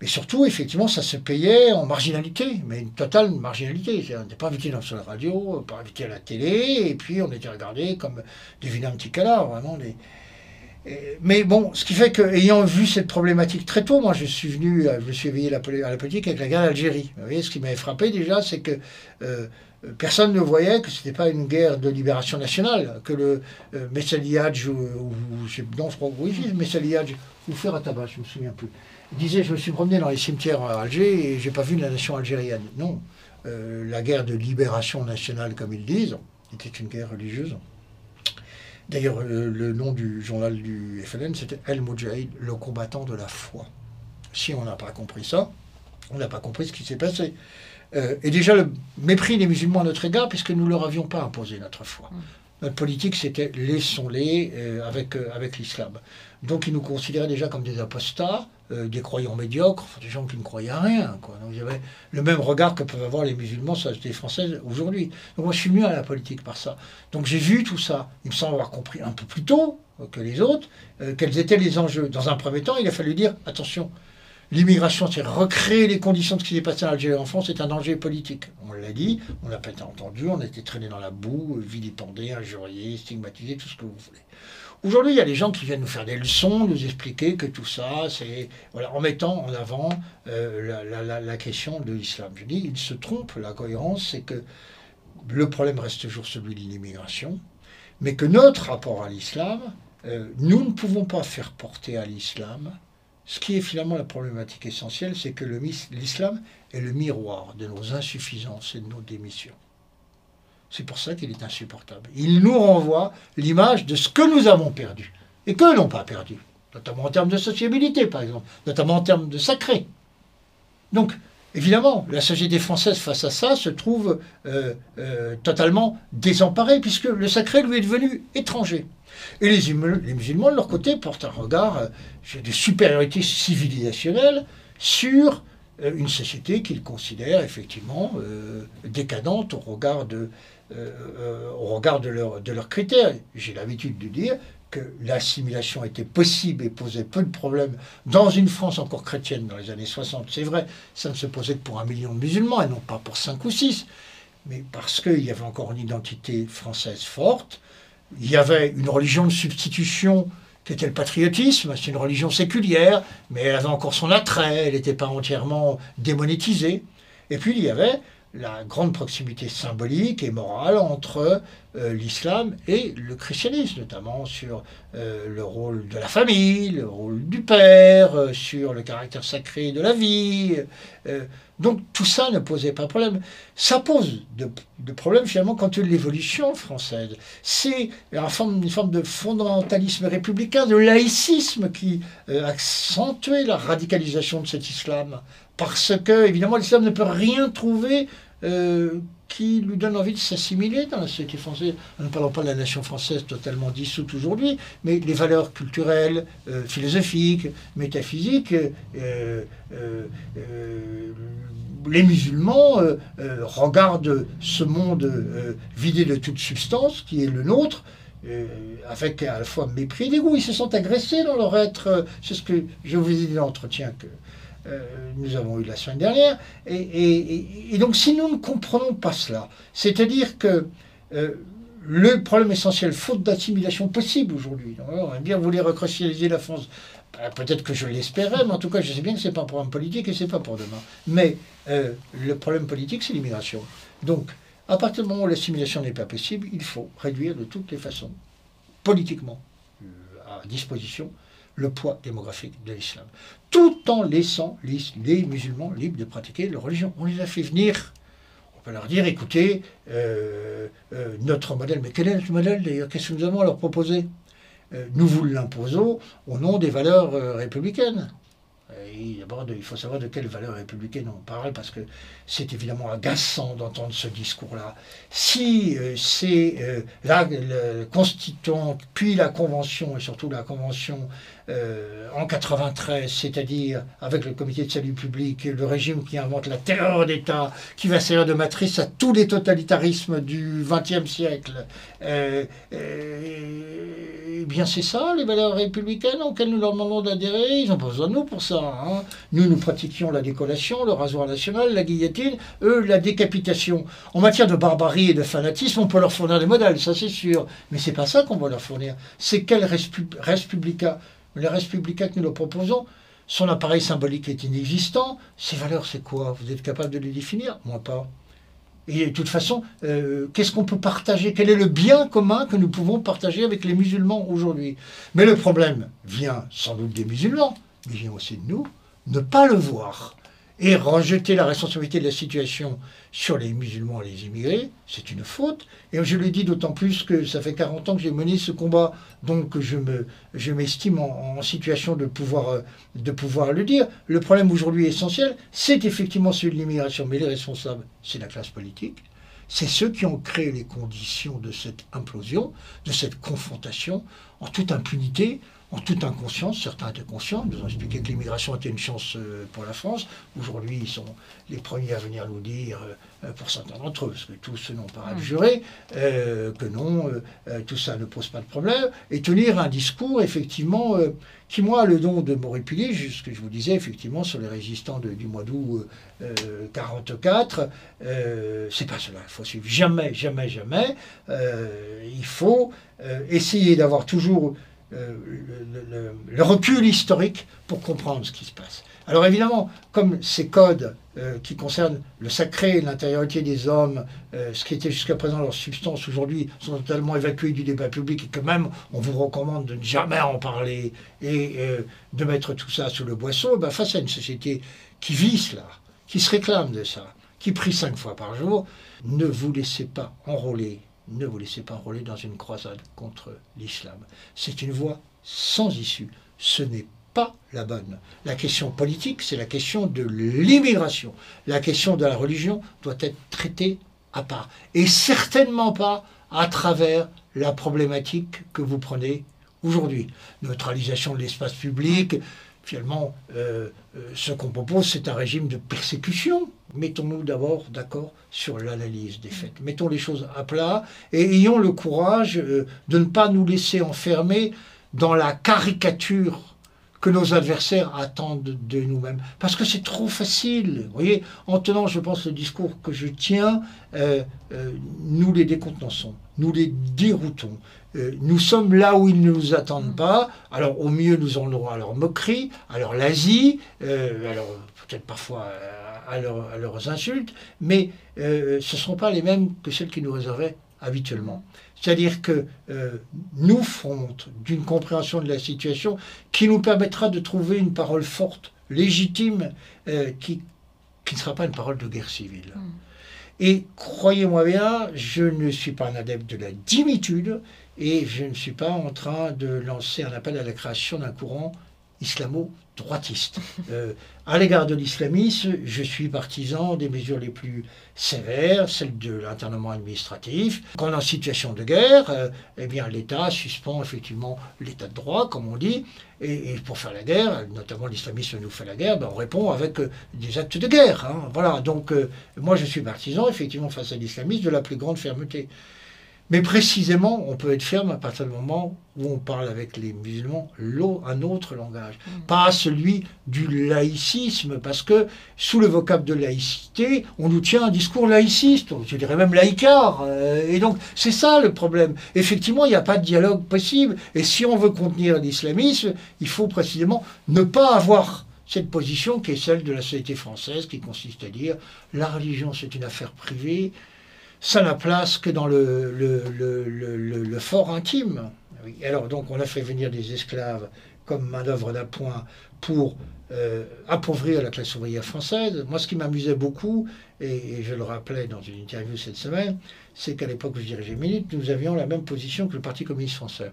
Mais surtout, effectivement, ça se payait en marginalité, mais une totale marginalité. On n'était pas invité dans la radio, pas invité à la télé, et puis on était regardé comme des vilains petits canards, vraiment des, mais bon, ce qui fait que, ayant vu cette problématique très tôt, moi je suis venu, euh, je me suis éveillé à la politique avec la guerre d'Algérie. Vous voyez, ce qui m'avait frappé déjà, c'est que euh, personne ne voyait que ce n'était pas une guerre de libération nationale, que le euh, ou, ou, non, je ou je ne me souviens plus, disait Je me suis promené dans les cimetières à Alger et j'ai pas vu la nation algérienne. Non, la guerre de libération nationale, comme ils disent, était une guerre religieuse. D'ailleurs, le, nom du journal du FLN, c'était El Mujahid, le combattant de la foi. Si on n'a pas compris ça, on n'a pas compris ce qui s'est passé. Euh, et déjà, le mépris des musulmans à notre égard, puisque nous ne leur avions pas imposé notre foi. Mm. Notre politique, c'était laissons-les euh, avec, euh, avec l'islam. Donc ils nous considéraient déjà comme des apostats, des croyants médiocres, des gens qui ne croyaient à rien. Quoi. Donc avait le même regard que peuvent avoir les musulmans sur la société française aujourd'hui. Donc moi je suis venu à la politique par ça. Donc j'ai vu tout ça. Il me semble avoir compris un peu plus tôt que les autres quels étaient les enjeux. Dans un premier temps, il a fallu dire attention, L'immigration, c'est recréer les conditions de ce qui s'est passé en Algérie en France, c'est un danger politique. On l'a dit, on n'a pas été entendu, on a été traîné dans la boue, vilipendé, injurié, stigmatisé, tout ce que vous voulez. Aujourd'hui, il y a des gens qui viennent nous faire des leçons, nous expliquer que tout ça, c'est. Voilà, en mettant en avant euh, la, question de l'islam. Je dis, il se trompe, la cohérence, c'est que le problème reste toujours celui de l'immigration, mais que notre rapport à l'islam, euh, nous ne pouvons pas faire porter à l'islam ce qui est finalement la problématique essentielle, c'est que l'islam est le miroir de nos insuffisances et de nos démissions. C'est pour ça qu'il est insupportable. Il nous renvoie l'image de ce que nous avons perdu et que n'ont pas perdu, notamment en termes de sociabilité, par exemple, notamment en termes de sacré. Donc, évidemment, la société française face à ça se trouve euh, euh, totalement désemparée, puisque le sacré lui est devenu étranger. Et les, musulmans, de leur côté, portent un regard euh, de supériorité civilisationnelle sur une société qu'ils considèrent effectivement décadente au regard de, au regard de, de leurs critères. J'ai l'habitude de dire que l'assimilation était possible et posait peu de problèmes dans une France encore chrétienne dans les années 60. C'est vrai, ça ne se posait que pour un million de musulmans et non pas pour cinq ou six, mais parce qu'il y avait encore une identité française forte, il y avait une religion de substitution qui était le patriotisme, c'est une religion séculière, mais elle avait encore son attrait, elle n'était pas entièrement démonétisée. Et puis il y avait la grande proximité symbolique et morale entre euh, l'islam et le christianisme, notamment sur euh, le rôle de la famille, le rôle du père, euh, sur le caractère sacré de la vie. donc tout ça ne posait pas de problème. Ça pose de, de problèmes finalement quant à l'évolution française. C'est une forme, une forme de fondamentalisme républicain, de laïcisme qui accentuait la radicalisation de cet islam parce que, évidemment, l'islam ne peut rien trouver euh, qui lui donne envie de s'assimiler dans la société française. Nous ne parlons pas de la nation française totalement dissoute aujourd'hui, mais les valeurs culturelles, euh, philosophiques, métaphysiques, euh, les musulmans regardent ce monde vidé de toute substance, qui est le nôtre, avec à la fois mépris et dégoût. Ils se sont agressés dans leur être. C'est ce que je vous ai dit dans l'entretien que nous avons eu la semaine dernière. Et, donc si nous ne comprenons pas cela, c'est-à-dire que euh, le problème essentiel, faute d'assimilation possible aujourd'hui, on va bien vouloir recrossialiser la France, bah, peut-être que je l'espérais, mais en tout cas je sais bien que ce n'est pas un problème politique et ce n'est pas pour demain. Mais euh, le problème politique, c'est l'immigration. Donc, à partir du moment où l'assimilation n'est pas possible, il faut réduire de toutes les façons, politiquement, à disposition, le poids démographique de l'islam, tout en laissant les, musulmans libres de pratiquer leur religion. On les a fait venir. On peut leur dire, écoutez, euh, euh, notre modèle, mais quel est notre modèle d'ailleurs Qu'est-ce que nous avons à leur proposer? Euh, Nous vous l'imposons au nom des valeurs républicaines. D'abord, il faut savoir de quelles valeurs républicaines on parle, parce que c'est évidemment agaçant d'entendre ce discours-là. Si c'est là, le constituant, puis la Convention, et surtout la Convention euh, en 93, c'est-à-dire avec le comité de salut public, le régime qui invente la terreur d'État, qui va servir de matrice à tous les totalitarismes du XXe siècle. Euh, euh, eh bien, c'est ça, les valeurs républicaines auxquelles nous leur demandons d'adhérer. Ils pas besoin de nous pour ça. Hein. Nous, nous pratiquions la décollation, le rasoir national, la guillotine, eux, la décapitation. En matière de barbarie et de fanatisme, on peut leur fournir des modèles, ça c'est sûr. Mais c'est pas ça qu'on va leur fournir. C'est quel républicain les républicains que nous leur proposons, son appareil symbolique est inexistant. Ces valeurs, c'est quoi? Vous êtes capable de les définir? Moi pas. Et de toute façon, euh, qu'est-ce qu'on peut partager? Quel est le bien commun que nous pouvons partager avec les musulmans aujourd'hui? Mais le problème vient sans doute des musulmans, mais vient aussi de nous, ne pas le voir et rejeter la responsabilité de la situation sur les musulmans et les immigrés, c'est une faute. Et je le dis d'autant plus que ça fait 40 ans que j'ai mené ce combat, donc je, me, je m'estime en, situation de pouvoir, euh, de pouvoir le dire. Le problème aujourd'hui essentiel, c'est effectivement celui de l'immigration, mais les responsables, c'est la classe politique. C'est ceux qui ont créé les conditions de cette implosion, de cette confrontation, en toute impunité, en toute inconscience, certains étaient conscients, nous ont expliqué que l'immigration était une chance euh, pour la France. Aujourd'hui, ils sont les premiers à venir nous dire, euh, pour certains d'entre eux, parce que tous n'ont pas abjuré, euh, que non, tout ça ne pose pas de problème, et tenir un discours, effectivement, qui, moi, le don de répudier, ce que je vous disais, effectivement, sur les résistants du mois d'août 44, c'est pas cela, il faut suivre. Jamais, jamais, jamais, il faut essayer d'avoir toujours euh, le, recul historique pour comprendre ce qui se passe. Alors évidemment, comme ces codes euh, qui concernent le sacré, l'intériorité des hommes, euh, ce qui était jusqu'à présent leur substance aujourd'hui, sont totalement évacués du débat public et que même on vous recommande de ne jamais en parler et de mettre tout ça sous le boisseau, ben, face à une société qui vit cela, qui se réclame de ça, qui prie cinq fois par jour, ne vous laissez pas enrôler ne vous laissez pas enrôler dans une croisade contre l'islam. C'est une voie sans issue. Ce n'est pas la bonne. La question politique, c'est la question de l'immigration. La question de la religion doit être traitée à part. Et certainement pas à travers la problématique que vous prenez aujourd'hui. Neutralisation de l'espace public, finalement, euh, euh, ce qu'on propose, c'est un régime de persécution. Mettons-nous d'abord d'accord sur l'analyse des faits. Mettons les choses à plat et ayons le courage euh, de ne pas nous laisser enfermer dans la caricature que nos adversaires attendent de nous-mêmes. Parce que c'est trop facile. Vous voyez, en tenant, je pense, le discours que je tiens, nous les décontenançons, nous les déroutons, euh, nous sommes là où ils ne nous attendent pas. Alors au mieux, nous en aurons à leur moquerie, à leur lasie, euh, alors peut-être parfois euh, à, leurs insultes, mais ce ne seront pas les mêmes que celles qui nous réservaient habituellement. C'est-à-dire que nous ferons d'une compréhension de la situation qui nous permettra de trouver une parole forte, légitime, qui, qui ne sera pas une parole de guerre civile. Mm. Et croyez-moi bien, je ne suis pas un adepte de la dimitude, et je ne suis pas en train de lancer un appel à la création d'un courant islamo-droitiste. [laughs] Euh, à l'égard de l'islamisme, je suis partisan des mesures les plus sévères, celles de l'internement administratif. Quand on est en situation de guerre, euh, eh bien l'État suspend effectivement l'état de droit, comme on dit, et, pour faire la guerre, notamment l'islamisme nous fait la guerre, ben on répond avec euh, des actes de guerre. Hein. Voilà, donc moi je suis partisan effectivement face à l'islamisme de la plus grande fermeté. Mais précisément, on peut être ferme à partir du moment où on parle avec les musulmans un autre langage, mm. pas celui du laïcisme, parce que sous le vocable de laïcité, on nous tient un discours laïciste, je dirais même laïcard. Euh, et donc, c'est ça le problème. Effectivement, il n'y a pas de dialogue possible. Et si on veut contenir l'islamisme, il faut précisément ne pas avoir cette position qui est celle de la société française, qui consiste à dire la religion c'est une affaire privée, ça n'a place que dans le, fort intime. Alors donc on a fait venir des esclaves comme main-d'œuvre d'appoint pour euh, appauvrir la classe ouvrière française. Moi, ce qui m'amusait beaucoup, et, je le rappelais dans une interview cette semaine, c'est qu'à l'époque où je dirigeais Minute, nous avions la même position que le Parti communiste français.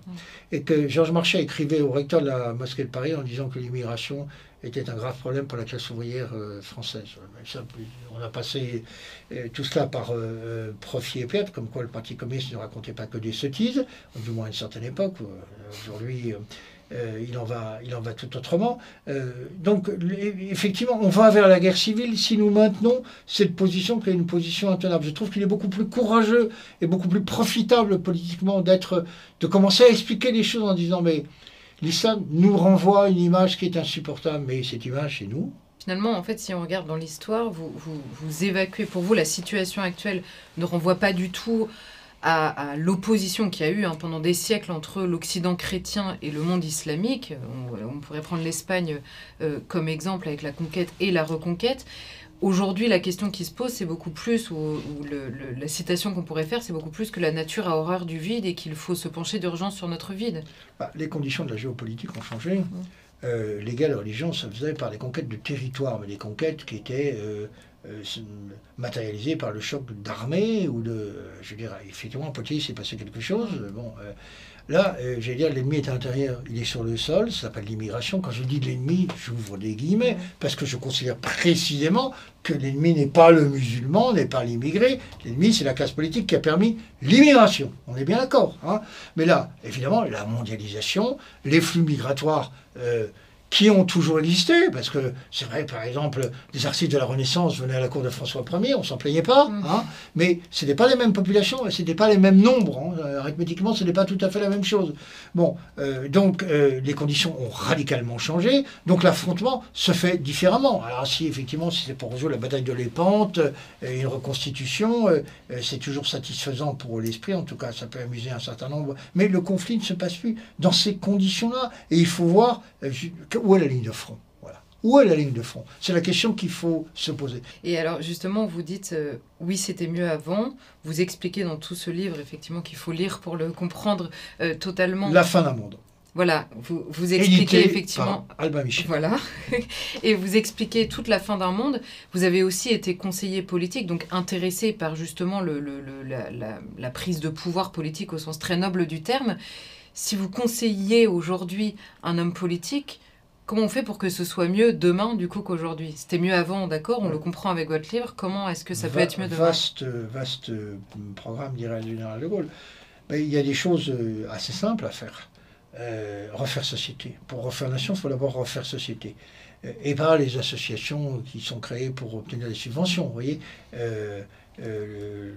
Et que Georges Marchais écrivait au recteur de la mosquée de Paris en disant que l'immigration était un grave problème pour la classe ouvrière euh, française. on a passé euh, tout cela par euh, profit et perte, comme quoi le Parti communiste ne racontait pas que des sottises, du moins à une certaine époque. Aujourd'hui, il, en va, il en va tout autrement. donc, effectivement, on va vers la guerre civile si nous maintenons cette position qui est une position intenable. Je trouve qu'il est beaucoup plus courageux et beaucoup plus profitable politiquement d'être, de commencer à expliquer les choses en disant mais l'islam nous renvoie une image qui est insupportable, mais cette image, c'est nous. Finalement, en fait, si on regarde dans l'histoire, vous, vous, évacuez, pour vous, la situation actuelle ne renvoie pas du tout à, l'opposition qu'il y a eu hein, pendant des siècles entre l'Occident chrétien et le monde islamique. On, pourrait prendre l'Espagne euh, comme exemple avec la conquête et la reconquête. Aujourd'hui, la question qui se pose, c'est beaucoup plus, ou, la citation qu'on pourrait faire, c'est beaucoup plus que la nature a horreur du vide et qu'il faut se pencher d'urgence sur notre vide. Bah, les conditions de la géopolitique ont changé. Mmh. Euh, les guerres de religion se faisaient par des conquêtes de territoire, mais des conquêtes qui étaient euh, euh, matérialisées par le choc d'armée ou de. Je dirais, effectivement, en Poitiers, s'est passé quelque chose. Bon, Là, euh, j'allais dire, l'ennemi est à l'intérieur, il est sur le sol, ça s'appelle l'immigration. Quand je dis l'ennemi, j'ouvre des guillemets, parce que je considère précisément que l'ennemi n'est pas le musulman, n'est pas l'immigré. L'ennemi, c'est la classe politique qui a permis l'immigration. On est bien d'accord. Hein Mais là, évidemment, la mondialisation, les flux migratoires. Euh, qui ont toujours existé, parce que c'est vrai, par exemple, des artistes de la Renaissance venaient à la cour de François Ier, on s'en plaignait pas, mm. hein, mais ce n'était pas les mêmes populations, ce n'était pas les mêmes nombres, hein, arithmétiquement, ce n'est pas tout à fait la même chose. Bon, euh, donc euh, les conditions ont radicalement changé, donc l'affrontement se fait différemment. Alors si effectivement, si c'est pour rejoindre la bataille de l'épante, euh, une reconstitution, c'est toujours satisfaisant pour l'esprit, en tout cas ça peut amuser un certain nombre, mais le conflit ne se passe plus dans ces conditions-là, et il faut voir où est la ligne de front? Voilà. Où est la ligne de front? C'est la question qu'il faut se poser. Et alors justement, vous dites euh, oui, c'était mieux avant. Vous expliquez dans tout ce livre effectivement qu'il faut lire pour le comprendre euh, totalement. La fin d'un monde. Voilà, vous, vous expliquez effectivement. Par Albin Michel. Voilà. [laughs] Et vous expliquez toute la fin d'un monde. Vous avez aussi été conseiller politique, donc intéressé par justement le, le, la, la, la, prise de pouvoir politique au sens très noble du terme. Si vous conseillez aujourd'hui un homme politique, Comment on fait pour que ce soit mieux demain du coup qu'aujourd'hui? C'était mieux avant, d'accord, on le comprend avec votre livre. Comment est-ce que ça peut être mieux demain? Vaste, vaste euh, programme, dirait le général de Gaulle. Mais il y a des choses euh, assez simples à faire. refaire société. Pour refaire nation, il faut d'abord refaire société. et pas les associations qui sont créées pour obtenir des subventions. Vous voyez, euh,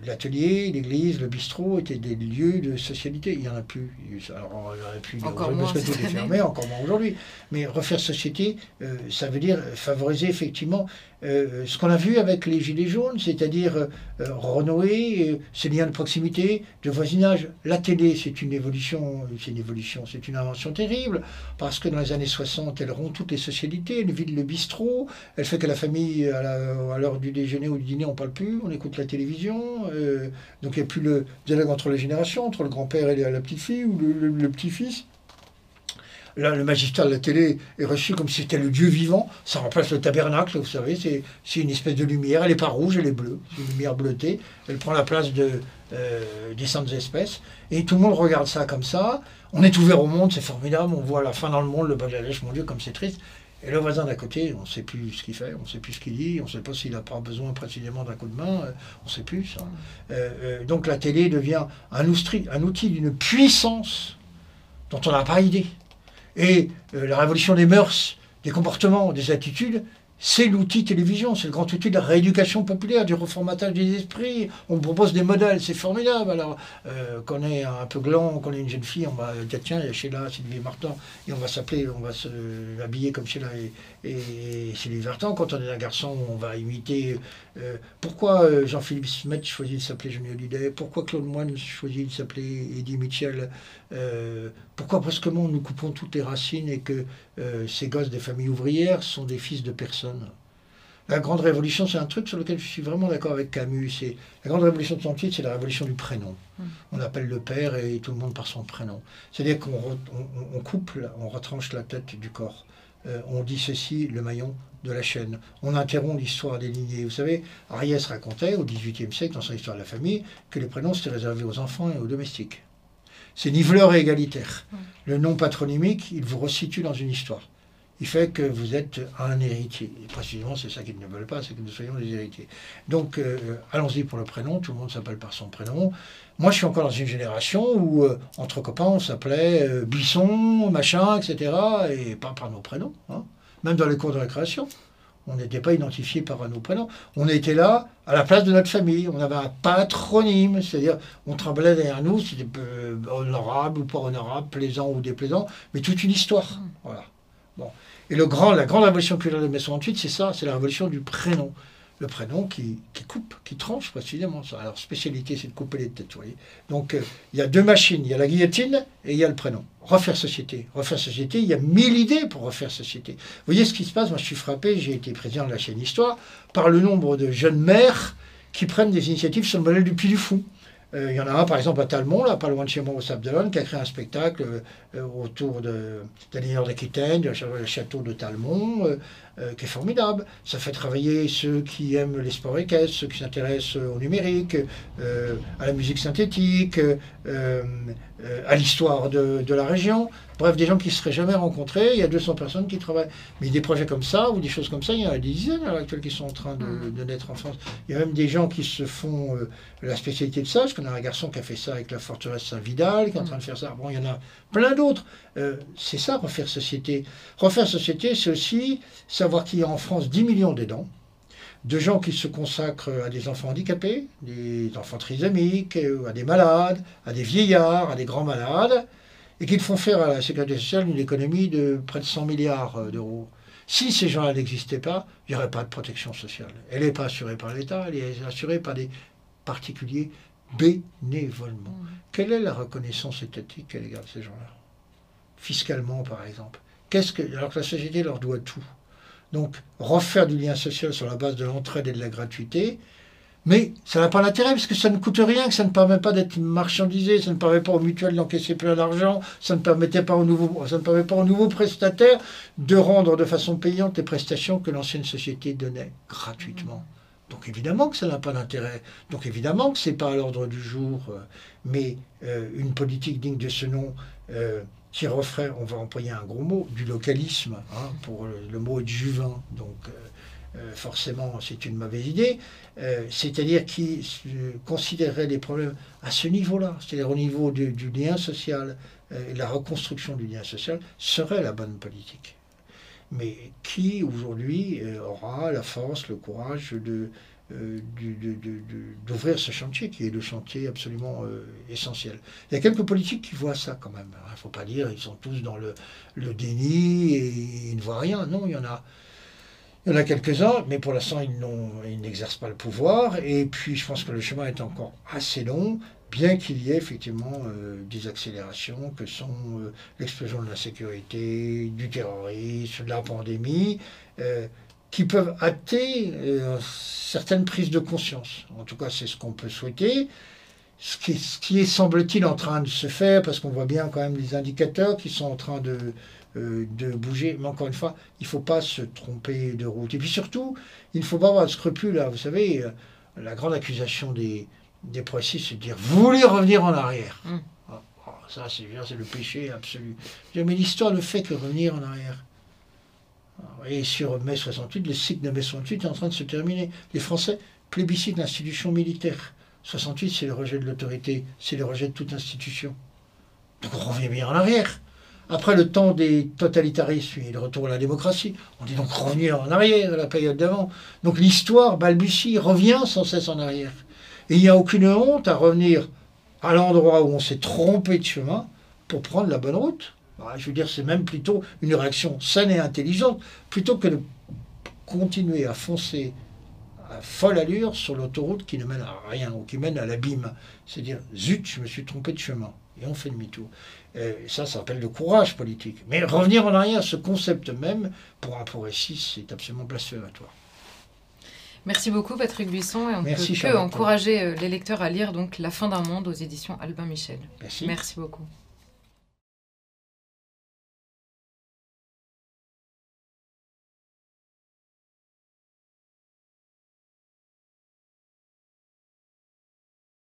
l'atelier, l'église, le bistrot étaient des lieux de socialité. Il n'y en a plus. Alors, il n'y en a plus encore moins parce que tout est fermé, encore moins aujourd'hui. Mais refaire société, euh, ça veut dire favoriser effectivement euh, ce qu'on a vu avec les Gilets jaunes, c'est-à-dire euh, renouer ces liens de proximité, de voisinage. La télé, c'est une évolution, c'est une évolution, c'est une invention terrible, parce que dans les années 60, elle rompt toutes les socialités, elle vide le bistrot, elle fait que la famille, à l'heure du déjeuner ou du dîner, on ne parle plus, on écoute la télévision, donc il n'y a plus le dialogue entre les générations, entre le grand-père et la petite-fille ou le petit-fils. Là, le magistrat de la télé est reçu comme si c'était le Dieu vivant. Ça remplace le tabernacle, vous savez, c'est une espèce de lumière. Elle n'est pas rouge, elle est bleue. C'est une lumière bleutée. Elle prend la place de, euh, des saintes espèces. Et tout le monde regarde ça comme ça. On est ouvert au monde, c'est formidable. On voit la fin dans le monde, le Bangladesh, mon Dieu, comme c'est triste. Et le voisin d'à côté, on ne sait plus ce qu'il fait, on ne sait plus ce qu'il dit, on ne sait pas s'il n'a pas besoin précisément d'un coup de main, euh, on ne sait plus ça. Euh, donc la télé devient un un outil d'une puissance dont on n'a pas idée. Et euh, la révolution des mœurs, des comportements, des attitudes, c'est l'outil télévision, c'est le grand outil de la rééducation populaire, du reformatage des esprits. On propose des modèles, c'est formidable. Alors, euh, qu'on est un peu gland, qu'on est une jeune fille, on va dire tiens, il y a Sheila, Sylvie Martin, et on va s'appeler, on va se habiller comme Sheila et, Sylvie Martin. Quand on est un garçon, on va imiter. Euh, pourquoi euh, Jean-Philippe Smet choisit de s'appeler Johnny Hallyday? Pourquoi Claude Moine choisit de s'appeler Eddie Mitchell Pourquoi brusquement nous coupons toutes les racines et que ces gosses des familles ouvrières sont des fils de personnes? La grande révolution, c'est un truc sur lequel je suis vraiment d'accord avec Camus. C'est la grande révolution de son titre, c'est la révolution du prénom. Hmm. On appelle le père et tout le monde par son prénom. C'est-à-dire qu'on on, coupe, on retranche la tête du corps. Euh, on dit ceci, le maillon de la chaîne. On interrompt l'histoire des lignées. Vous savez, Ariès racontait au XVIIIe siècle, dans son histoire de la famille, que les prénoms c'était réservé aux enfants et aux domestiques. C'est niveleur et égalitaire. Le nom patronymique, il vous resitue dans une histoire il fait que vous êtes un héritier. Et précisément, c'est ça qu'ils ne veulent pas, c'est que nous soyons des héritiers. Donc, euh, allons-y pour le prénom, tout le monde s'appelle par son prénom. Moi, je suis encore dans une génération où, euh, entre copains, on s'appelait euh, Buisson, machin, etc., et pas par nos prénoms. Hein. Même dans les cours de récréation, on n'était pas identifié par nos prénoms. On était là à la place de notre famille. On avait un patronyme, c'est-à-dire on tremblait derrière nous, c'était honorable ou pas honorable, plaisant ou déplaisant, mais toute une histoire. Voilà. Bon. Et le grand, la grande révolution culturelle de mai 68, c'est ça, c'est la révolution du prénom. Le prénom qui, coupe, qui tranche précisément. Ça. Alors, spécialité, c'est de couper les têtes. Donc, euh, il y a deux machines, il y a la guillotine et il y a le prénom. Refaire société. Refaire société, il y a mille idées pour refaire société. Vous voyez ce qui se passe? Moi, je suis frappé, j'ai été président de la chaîne Histoire, par le nombre de jeunes mères qui prennent des initiatives sur le modèle du Puy du Fou. Euh, il y en a un, par exemple, à Talmont, là, pas loin de chez moi, au Sable qui a créé un spectacle euh, autour de, de d'Aquitaine, du château de Talmont, qui est formidable. Ça fait travailler ceux qui aiment les sports équestres, ceux qui s'intéressent au numérique, à la musique synthétique, à l'histoire de, de, la région. Bref, des gens qui ne se seraient jamais rencontrés. Il y a 200 personnes qui travaillent. Mais des projets comme ça, ou des choses comme ça, il y en a des dizaines à l'heure actuelle qui sont en train de, mm. naître en France. Il y a même des gens qui se font euh, la spécialité de ça. Parce qu'on a un garçon qui a fait ça avec la forteresse Saint-Vidal, qui est en mm. train de faire ça. Bon, il y en a plein d'autres. Euh, c'est ça, refaire société. Refaire société, c'est aussi savoir qu'il y a en France 10 millions d'aidants de gens qui se consacrent à des enfants handicapés, des enfants trisomiques, à des malades, à des vieillards, à des grands malades, et qu'ils font faire à la sécurité sociale une économie de près de 100 milliards euh, d'euros. Si ces gens-là n'existaient pas, il n'y aurait pas de protection sociale. Elle n'est pas assurée par l'État, elle est assurée par des particuliers bénévolement. Mmh. Quelle est la reconnaissance étatique à l'égard de ces gens-là? Fiscalement, par exemple. Qu'est-ce que, alors que la société leur doit tout. Donc, refaire du lien social sur la base de l'entraide et de la gratuité, mais ça n'a pas d'intérêt parce que ça ne coûte rien, que ça ne permet pas d'être marchandisé, ça ne permet pas aux mutuelles d'encaisser plein d'argent, ça ne permettait pas aux nouveaux, ça ne permet pas aux nouveaux prestataires de rendre de façon payante les prestations que l'ancienne société donnait gratuitement. Donc évidemment que ça n'a pas d'intérêt. Donc évidemment que ce n'est pas à l'ordre du jour. Euh, mais euh, une politique digne de ce nom euh, qui referait, on va employer un gros mot, du localisme, hein, pour le, mot juvin. Donc forcément c'est une mauvaise idée, c'est-à-dire qui considérerait les problèmes à ce niveau-là, c'est-à-dire au niveau du, lien social, la reconstruction du lien social serait la bonne politique. Mais qui aujourd'hui euh, aura la force, le courage de, euh, d'ouvrir ce chantier qui est le chantier absolument essentiel? Il y a quelques politiques qui voient ça quand même. Il ne faut pas dire ils sont tous dans le, le déni et ils ne voient rien. Non, il y en a. Il y en a quelques-uns, mais pour l'instant, ils n'exercent pas le pouvoir. Et puis, je pense que le chemin est encore assez long bien qu'il y ait effectivement euh, des accélérations que sont euh, l'explosion de la sécurité, du terrorisme, de la pandémie, euh, qui peuvent hâter certaines prises de conscience. En tout cas, c'est ce qu'on peut souhaiter. Ce qui, est, semble-t-il, en train de se faire, parce qu'on voit bien quand même les indicateurs qui sont en train de, de bouger. Mais encore une fois, il ne faut pas se tromper de route. Et puis surtout, il ne faut pas avoir de scrupules. Là. Vous savez, la grande accusation des, des précis, c'est de dire voulez revenir en arrière. Mm. Ah, ah, ça, c'est le péché absolu. Mais l'histoire ne fait que revenir en arrière. Ah, et sur mai 68, le cycle de mai 68 est en train de se terminer. Les Français plébiscitent l'institution militaire. 68, c'est le rejet de l'autorité, c'est le rejet de toute institution. Donc on revient bien en arrière. Après le temps des totalitarismes et le retour à la démocratie, on dit donc revenir en arrière à la période d'avant. Donc l'histoire balbutie, revient sans cesse en arrière. Et il n'y a aucune honte à revenir à l'endroit où on s'est trompé de chemin pour prendre la bonne route. Bah, je veux dire, c'est même plutôt une réaction saine et intelligente, plutôt que de continuer à foncer à folle allure sur l'autoroute qui ne mène à rien ou qui mène à l'abîme. C'est dire, zut, je me suis trompé de chemin. Et on fait demi-tour. ça, ça s'appelle le courage politique. Mais revenir en arrière, ce concept même, pour un récit, c'est absolument blasphématoire. Merci beaucoup Patrick Buisson et on Merci, peut que encourager euh, les lecteurs à lire donc La fin d'un monde aux éditions Albin Michel. Merci. Merci beaucoup.